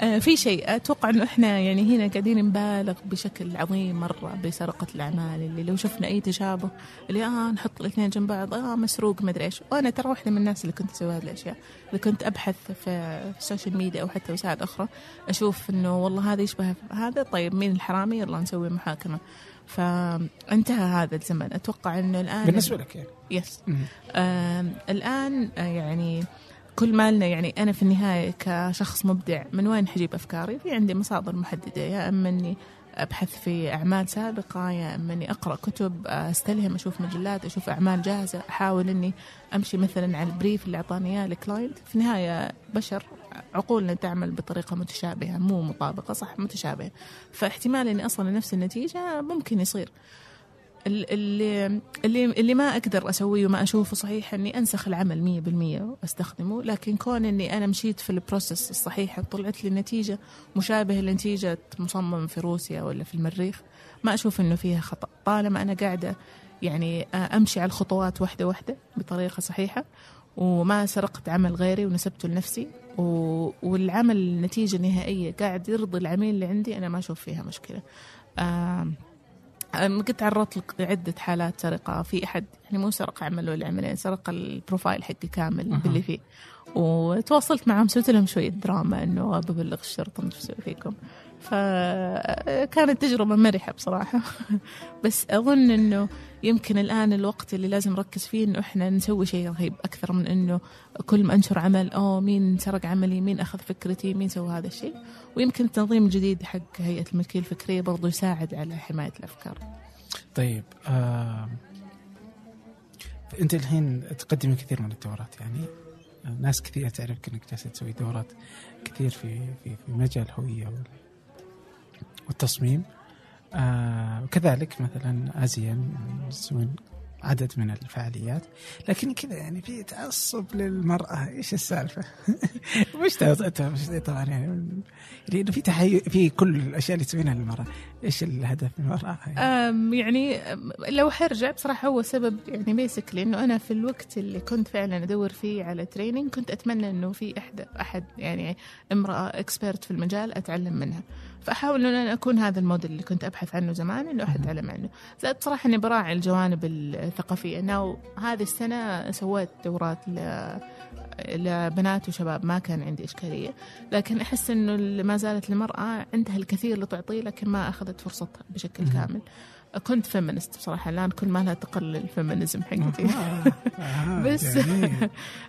في شيء. أتوقع إنه إحنا يعني هنا قاعدين نبالغ بشكل عظيم مرة بسرقة الاعمال اللي لو شفنا أي تشابه اللي آه نحط الاثنين جنب بعض آه مسروق ما أدري إيش. وأنا ترى واحدة من الناس اللي كنت أسوي هذه الأشياء اللي كنت أبحث في ال social media أو حتى وسائل أخرى أشوف إنه والله هذا يشبه هذا طيب مين الحرامي؟ يلا نسوي محاكمة. فانتهى هذا الزمن. أتوقع إنه الآن بالنسبة لك يعني. Yes آه الآن يعني كل مالنا يعني أنا في النهاية كشخص مبدع من وين حجيب أفكاري؟ في عندي مصادر محددة يا أما أني أبحث في أعمال سابقة يا أما إني أقرأ كتب أستلهم أشوف مجلات أشوف أعمال جاهزة أحاول إني أمشي مثلا على ال brief اللي أعطاني إياه ال client في النهاية بشر عقولنا تعمل بطريقة متشابهة مو مطابقة صح؟ متشابهة. فاحتمال إني أصل لنفس النتيجة ممكن يصير. اللي اللي اللي ما أقدر أسويه وما أشوفه صحيح إني أنسخ العمل 100% وأستخدمه لكن كون إني أنا مشيت في البروسيس الصحيحه وطلعت لي نتيجة مشابهة لنتيجة مصمم في روسيا ولا في المريخ ما أشوف إنه فيها خطأ. طالما أنا قاعدة يعني أمشي على الخطوات واحدة واحدة بطريقة صحيحة وما سرقت عمل غيري ونسبته لنفسي والعمل النتيجه النهائيه قاعد يرضي العميل اللي عندي أنا ما أشوف فيها مشكلة. آه قد تعرضت لعدة حالات سرقة. في أحد يعني مو سرق عمل ولا عملين سرق ال profile حقي كامل أه. باللي فيه. وتواصلت معهم سويت لهم شوية دراما إنه ببلغ الشرطة مش فيكم. فكانت تجربة مرحة بصراحة. بس أظن إنه يمكن الآن الوقت اللي لازم نركز فيه إنه إحنا نسوي شيء رهيب أكثر من إنه كل ما أنشر عمل أوه مين سرق عملي؟ مين أخذ فكرتي؟ مين سوى هذا الشيء؟ ويمكن التنظيم الجديد حق هيئة الملكية الفكرية برضو يساعد على حماية الأفكار. طيب آه أنت الحين تقدمي كثير من الدورات يعني ناس كثير تعرفك انك جالسة تسوي دورات كثير في في في مجال الهويه والتصميم. آه وكذلك مثلا ازيا يسوون عدد من الفعاليات. لكن كذا يعني في تعصب للمرأة. إيش السالفة؟ مش طبعا يعني لأنه في تحي في كل الأشياء اللي تسوينها للمرأة. إيش الهدف من المرأة؟ يعني, يعني لو حرجع بصراحة هو سبب يعني basically إنه أنا في الوقت اللي كنت فعلا أدور فيه على training كنت أتمنى إنه في احد أحد يعني امرأة expert في المجال أتعلم منها. فأحاول انه أنا أكون هذا الموديل اللي كنت أبحث عنه زمان احد اتعلم عنه زائد بصراحه إني براعي الجوانب الثقافية. إنه هذه السنة سويت دورات لبنات وشباب ما كان عندي إشكالية. لكن أحس أنه ما زالت المرأة عندها الكثير لتعطيه لكن ما أخذت فرصتها بشكل كامل. كنت feminist بصراحة الآن كل ما لها تقلل ال feminism حقتي. بس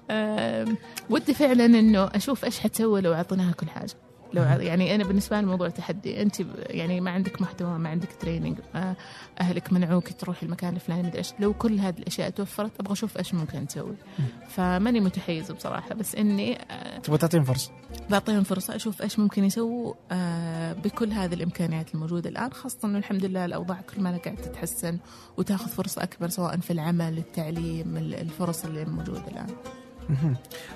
ودي فعلا أنه أشوف إيش حتسوي لو أعطيناها كل حاجة. لو يعني أنا بالنسبة لي الموضوع تحدي أنت يعني ما عندك محتوى ما عندك تريننج أهلك منعوك تروح المكان الفلاني مدري إيش. لو كل هذه الأشياء توفرت أبغى أشوف إيش ممكن تسوي فماني متحيزه بصراحة بس إني آه، تبغى تعطيهم فرصة. بعطيهم فرصة أشوف إيش ممكن يسووا آه، بكل هذه الإمكانيات الموجودة الآن خاصة إنه الحمد لله الأوضاع كل ما قاعد تتحسن وتاخذ فرصة أكبر سواء في العمل التعليم الفرص اللي موجودة الآن.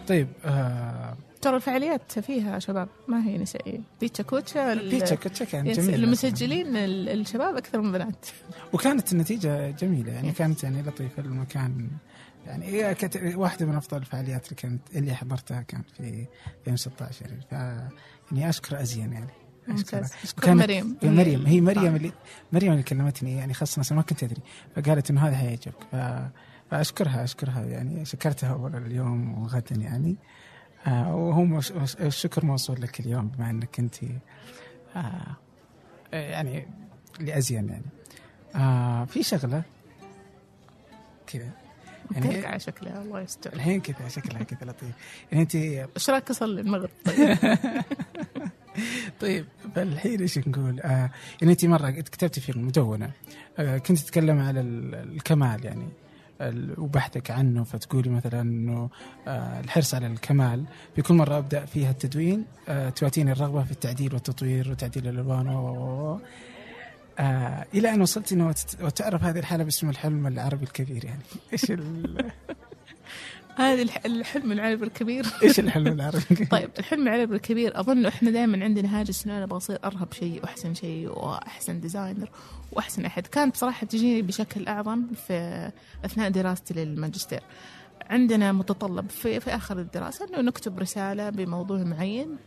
طيب آه ترى الفعاليات فيها شباب ما هي نسائية. بيتشا كوتشا بيتشا كوتشا كان جميل المسجلين الشباب أكثر من بنات. وكانت النتيجة جميلة يعني كانت يعني لطيفة المكان يعني هي كانت واحدة من أفضل الفعاليات اللي كانت اللي حضرتها كانت في 2016 يعني ف يعني أشكر أزين يعني. ممتاز. مريم. مريم. هي مريم اللي مريم اللي كلمتني يعني خاصة ما كنت أدري. فقالت إنه هذا حيعجبك. فأشكرها أشكرها يعني. شكرتها أول اليوم وغدا يعني. آه وهو الشكر موصول لك اليوم بما إنك أنت آه يعني لازين يعني. آه في شغلة كذا. يعني على شكلها؟ الله يستر. الحين كذا شكلها كذا؟ لطيف. يعني أنت إيش رايك أصلي؟ المغرب. طيب. طيب فالحين إيش نقول؟ آه يعني أنت مرة كتبتي في المدونه آه كنت تتكلم على الكمال يعني. وبحثك عنه فتقولي مثلا إنه آه، الحرص على الكمال. في كل مرة أبدأ فيها التدوين آه، تواتيني الرغبة في التعديل والتطوير وتعديل الألوان و آه إلى أن وصلت إنه وتعرف هذه الحالة باسم الحلم العربي الكبير يعني. إيش هذا الحلم العربي الكبير. إيش الحلم العربي طيب الحلم العربي الكبير أظن إحنا دائما عندنا هاجس انه أنا أبغى أصير أرهب شيء واحسن شيء وأحسن ديزاينر وأحسن أحد. كانت بصراحة تجيني بشكل أعظم في أثناء دراستي للماجستير. عندنا متطلب في, في آخر الدراسة إنه نكتب رسالة بموضوع معين.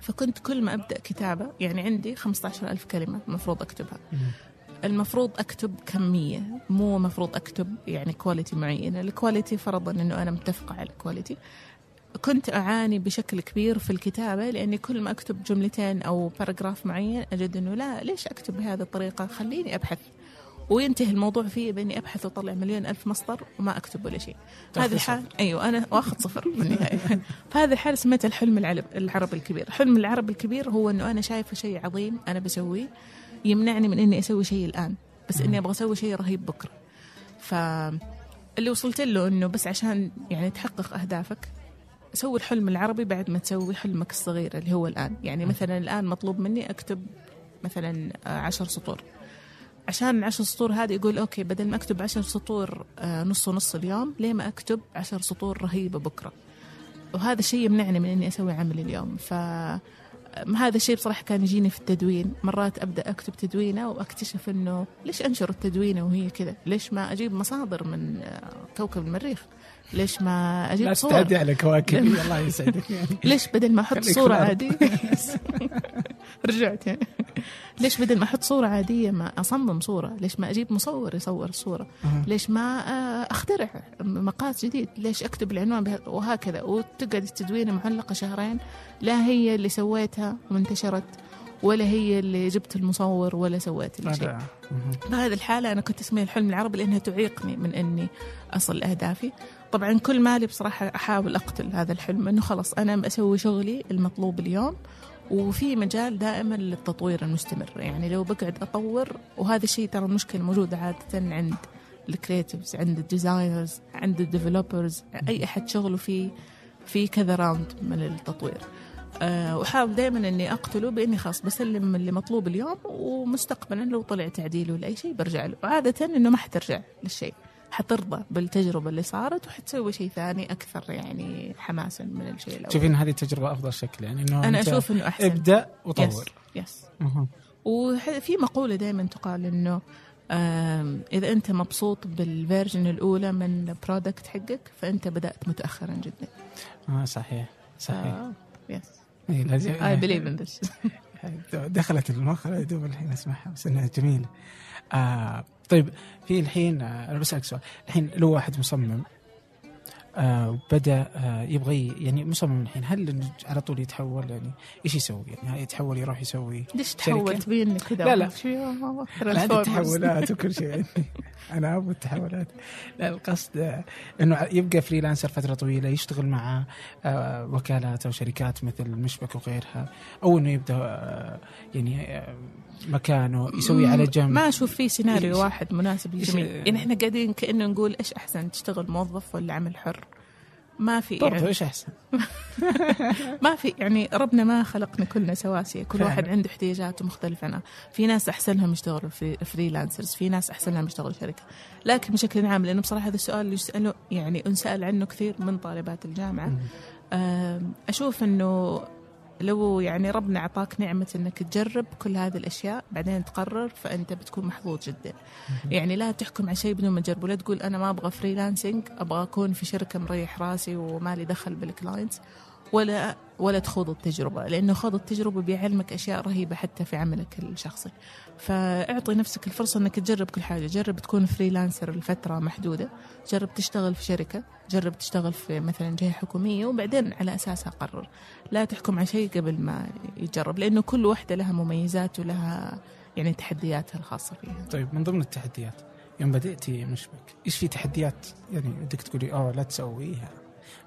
فكنت كل ما أبدأ كتابة يعني عندي 15 ألف كلمة المفروض أكتبها. المفروض أكتب كمية مو مفروض أكتب يعني quality معينه ال quality فرضا إنه أنا متفقة على ال quality كنت أعاني بشكل كبير في الكتابة لأني كل ما أكتب جملتين أو paragraph معين أجد إنه لا ليش أكتب بهذه الطريقة؟ خليني أبحث. وينتهي الموضوع فيه بإني أبحث وأطلع مليون ألف مصدر وما أكتب ولا شيء. هذه الحال أيوه أنا واخذ صفر في النهايه فهذه الحال سميتها الحلم العربي الكبير. الحلم العربي الكبير هو إنه أنا شايفة شيء عظيم أنا بسويه. يمنعني من إني أسوي شيء الآن بس إني أبغى أسوي شيء رهيب بكرة. ف اللي وصلت له إنه بس عشان يعني تحقق أهدافك سوي الحلم العربي بعد ما تسوي حلمك الصغير اللي هو الآن. يعني مثلا الآن مطلوب مني أكتب مثلا آه، عشر سطور. عشان عشر سطور هذه يقول أوكي بدل ما أكتب عشر سطور آه، نص ونص اليوم ليه ما أكتب عشر سطور رهيبة بكرة؟ وهذا الشيء يمنعني من إني أسوي عمل اليوم. ف هذا الشيء بصراحة كان يجيني في التدوين. مرات أبدأ أكتب تدوينة وأكتشف إنه ليش أنشر التدوينة وهي كذا؟ ليش ما أجيب مصادر من كوكب المريخ؟ ليش ما أجيب لا تستعدي على كواكب. الله يسعدك. يعني ليش بدل ما أحط الأرض. عادية؟ رجعت يعني. ليش بدل ما أحط صورة عادية ما أصمم صورة؟ ليش ما أجيب مصور يصور الصورة؟ أها. ليش ما آه، أخترع مقاس جديد؟ ليش أكتب العنوان وهكذا. وتقعد التدوينة معلقة شهرين. لا هي اللي سويتها وانتشرت ولا هي اللي جبت المصور ولا سويت الشيء. بهذه الحالة أنا كنت أسميها الحلم العربي لأنها تعيقني من إني أصل لأهدافي طبعا كل مالي بصراحة أحاول أقتل هذا الحلم إنه خلاص أنا أسوي شغلي المطلوب اليوم وفي مجال دائما للتطوير المستمر. يعني لو بقعد أطور وهذا الشيء ترى المشكلة موجودة عادة عند ال creatives عند ال designers عند ال developers أي أحد شغله في في كذا round من التطوير. أه وحاول دائما إني أقتله بإني خلاص بسلم اللي مطلوب اليوم ومستقبلا لو طلع تعديل ولا أي شيء برجع له. وعاده إنه ما حترجع للشيء. حترضى بالتجربة اللي صارت وحتسوي شيء ثاني أكثر يعني حماسا من الشيء الأول. تشوفين هذه التجربه أفضل شكل. يعني إنه أنا أشوف إنه أحسن. ابدأ yes وطور yes مهم. وفي مقولة دائما تقال إنه آم، إذا أنت مبسوط بال version الأولى من ال product حقك فأنت بدأت متأخرا جدا. آه صحيح صحيح. Yes إيه، لازم- I believe in this. دخلت المخ لا دوب الحين أسمعها بس إنها جميلة. آه طيب في الحين آه أنا بسألك سؤال. الحين لو واحد مصمم آه بدا آه يبغى يعني مصمم الحين هل على طول يتحول؟ يعني إيش يسوي؟ يعني يتحول يروح يسوي ليش تحول؟ تبين كذا لا، لا. أنا عندي تحولات وكل شيء أنا ابو التحولات. لا القصد إنه يبقى freelancer فترة طويلة يشتغل مع آه، وكالات أو شركات مثل مشبك وغيرها أو إنه يبدأ يعني مكانه يسوي على جنب. ما أشوف في سيناريو إيش- واحد مناسب للجميع. يعني إحنا قاعدين كأنه نقول إيش أحسن تشتغل موظف ولا عمل حر؟ ما في برضه يعني إيش أحسن؟ ما في يعني ربنا ما خلقنا كلنا سواسية كل فعلا. واحد عنده احتياجاته مختلفة. عنها في ناس أحسن لهم يشتغلوا في فريلانسرز في ناس أحسن لهم يشتغلوا شركة. لكن بشكل عام لأنه بصراحة هذا السؤال اللي يسأله يعني أنسأل عنه كثير من طالبات الجامعة. آم، أشوف أنه لو يعني ربنا أعطاك نعمة أنك تجرب كل هذه الأشياء بعدين تقرر فأنت بتكون محظوظ جدا. يعني لا تحكم على شيء بدون ما تجربه لا تقول أنا ما أبغى freelancing أبغى أكون في شركة مريح راسي وما لي دخل بال clients ولا ولا تخوض التجربة لأنه خوض التجربة بيعلمك أشياء رهيبة حتى في عملك الشخصي. فأعطي نفسك الفرصة أنك تجرب كل حاجة جرب تكون freelancer لفترة محدودة جرب تشتغل في شركة جرب تشتغل في مثلا جهة حكومية وبعدين على أساسها قرر لا تحكم على شيء قبل ما يجرب لأنه كل واحدة لها مميزات ولها يعني تحدياتها الخاصة فيها. طيب من ضمن التحديات يوم بدأتي مشبك إيش في تحديات؟ يعني بدك تقولي اوه لا تسويها.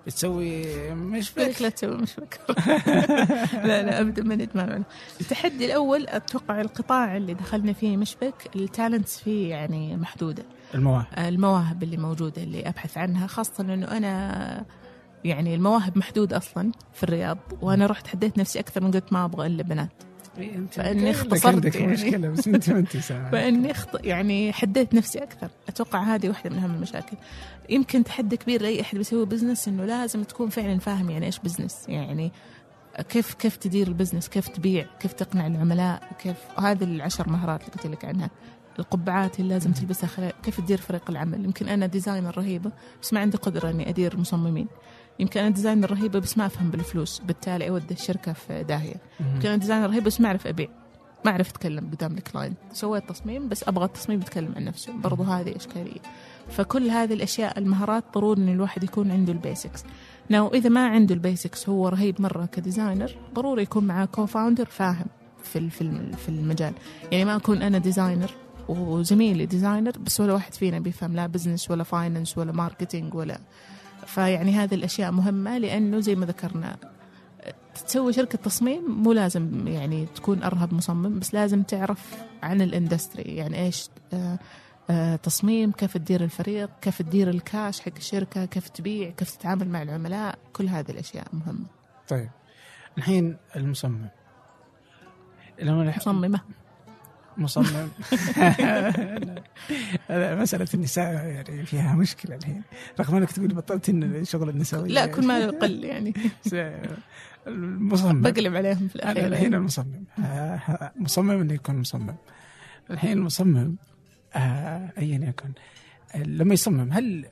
بتسوي مشبك بالك لا تسوي مش فكر لا لا ابدا ما ندمان. عنه. التحدي الأول أتوقع القطاع اللي دخلنا فيه مشبك التالنتس فيه يعني محدودة. المواهب. المواهب اللي موجودة اللي أبحث عنها خاصة إنه أنا يعني المواهب محدودة أصلا في الرياض وأنا رحت حديت نفسي أكثر من قلت ما أبغى إلا بنات. فإني اختصرت عندك يعني. مشكلة بس أنت ما أنت فإني اخط... يعني حديت نفسي أكثر. أتوقع هذه واحدة من أهم المشاكل. يمكن تحدي كبير لأي أحد بيسوي business إنه لازم تكون فعلا فاهم يعني إيش business يعني كيف كيف تدير ال business كيف تبيع كيف تقنع العملاء كيف هذه العشر مهارات اللي قلت لك عنها. القبعات اللي لازم تلبسها خلال كيف تدير فريق العمل. يمكن أنا designer رهيبة بس ما عندي قدرة إني أدير مصممين. يمكن أنا designer رهيبة بس ما أفهم بالفلوس. بالتالي اودي الشركة في داهية. يمكن أنا designer رهيب بس ما أعرف أبيع. ما أعرف أتكلم قدام ال client سويت تصميم بس أبغى التصميم يتكلم عن نفسه. برضو هذه إشكالية. فكل هذه الأشياء المهارات ضروري إن الواحد يكون عنده ال basics. لو إذا ما عنده ال basics هو رهيب مرة ك designer ضروري يكون معاه co-founder فاهم في في المجال. يعني ما أكون أنا designer وزميلي designer بس ولا واحد فينا بيفهم لا business ولا finance ولا marketing ولا فيعني هذه الأشياء مهمة لأنه زي ما ذكرنا تسوي شركة تصميم مو لازم يعني تكون أرهب مصمم بس لازم تعرف عن الإندستري. يعني إيش آه آه تصميم كيف تدير الفريق كيف تدير الكاش حق الشركة كيف تبيع كيف تتعامل مع العملاء كل هذه الأشياء مهمة. طيب الحين المصمم. لما مصممة. مصمم. مسألة النساء يعني فيها مشكلة الحين. رغم أنك تقول بطلت الشغل النسوي لا كل ما يقل يعني. المصمم. بقلب عليهم في الأخير. الحين المصمم. مصمم إنه يكون مصمم. الحين المصمم آه، ايا يكن. لما يصمم هل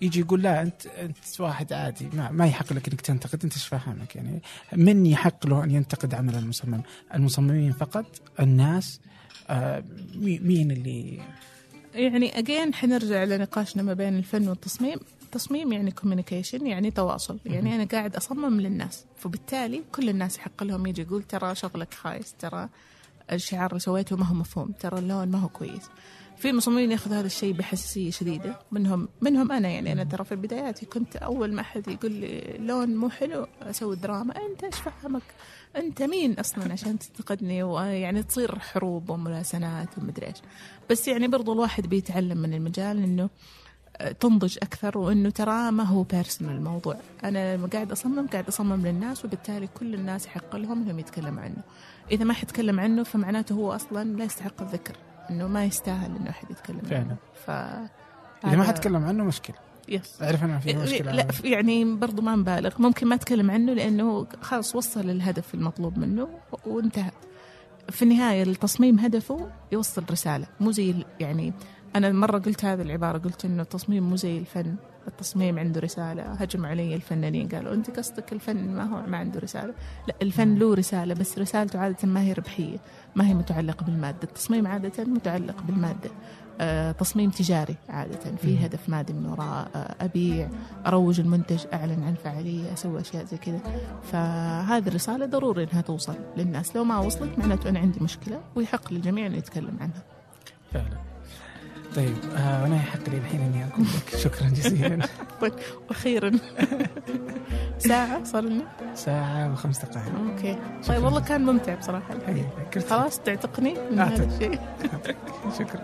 يجي يقول لا انت أنت واحد عادي ما, ما يحق لك إنك تنتقد أنت إيش فاهمك يعني من يحق له أن ينتقد عمل المصمم؟ المصممين فقط؟ الناس؟ آه مي- مين اللي يعني again حنرجع لنقاشنا ما بين الفن والتصميم التصميم يعني communication يعني تواصل يعني أنا قاعد أصمم للناس فبالتالي كل الناس يحق لهم يجي يقول ترى شغلك خايس ترى الشعار اللي سويته ما هو مفهوم ترى اللون ما هو كويس في مصممين ياخذ هذا الشيء بحساسية شديدة. منهم منهم أنا يعني. أنا ترى في بداياتي كنت أول ما أحد يقول لي لون مو حلو أسوي دراما. أنت إيش فهمك؟ أنت مين أصلا عشان تنتقدني؟ ويعني تصير حروب وملاسنات ومدري إيش. بس يعني برضو الواحد بيتعلم من المجال إنه تنضج أكثر وإنه ترى ما هو بيرسونال الموضوع. أنا لما قاعد أصمم قاعد أصمم للناس وبالتالي كل الناس يحق لهم إنهم يتكلموا عنه. إذا ما حيتكلم عنه فمعناته هو أصلا لا يستحق الذكر. إنه ما يستاهل إنه أحد يتكلم فعلا. عنه. ف إذا ما حتكلم عنه مشكلة. يس. أعرف أنا في مشكلة لا يعني برضو ما نبالغ ممكن ما أتكلم عنه لأنه خلاص وصل الهدف المطلوب منه وانتهى. في النهاية التصميم هدفه يوصل رسالة. مو زي يعني أنا مرة قلت هذه العبارة قلت إنه التصميم مو زي الفن. التصميم عنده رسالة. هجم علي الفنانين قالوا أنت قصدك الفن ما هو ما عنده رسالة. لا الفن له رسالة بس رسالته عادة ما هي ربحية. ما هي متعلقة بالمادة. التصميم عادة متعلق بالمادة. آه، تصميم تجاري عادة. في هدف مادي من وراء آه، أبيع أروج المنتج أعلن عن فعالية أسوي أشياء زي كذا. فهذه الرسالة ضروري أنها توصل للناس. لو ما وصلت معناته أنا عندي مشكلة ويحق للجميع أن يتكلم عنها. فعلا. طيب آه أنا يحق لي الحين إني أقول لك. شكرا جزيلا. وأخيرا. ساعة صار لنا؟ ساعة وخمس دقائق. أوكي. طيب والله كان ممتع بصراحة. الحديث خلاص تعتقني من هذا طيب. الشيء. شكرا.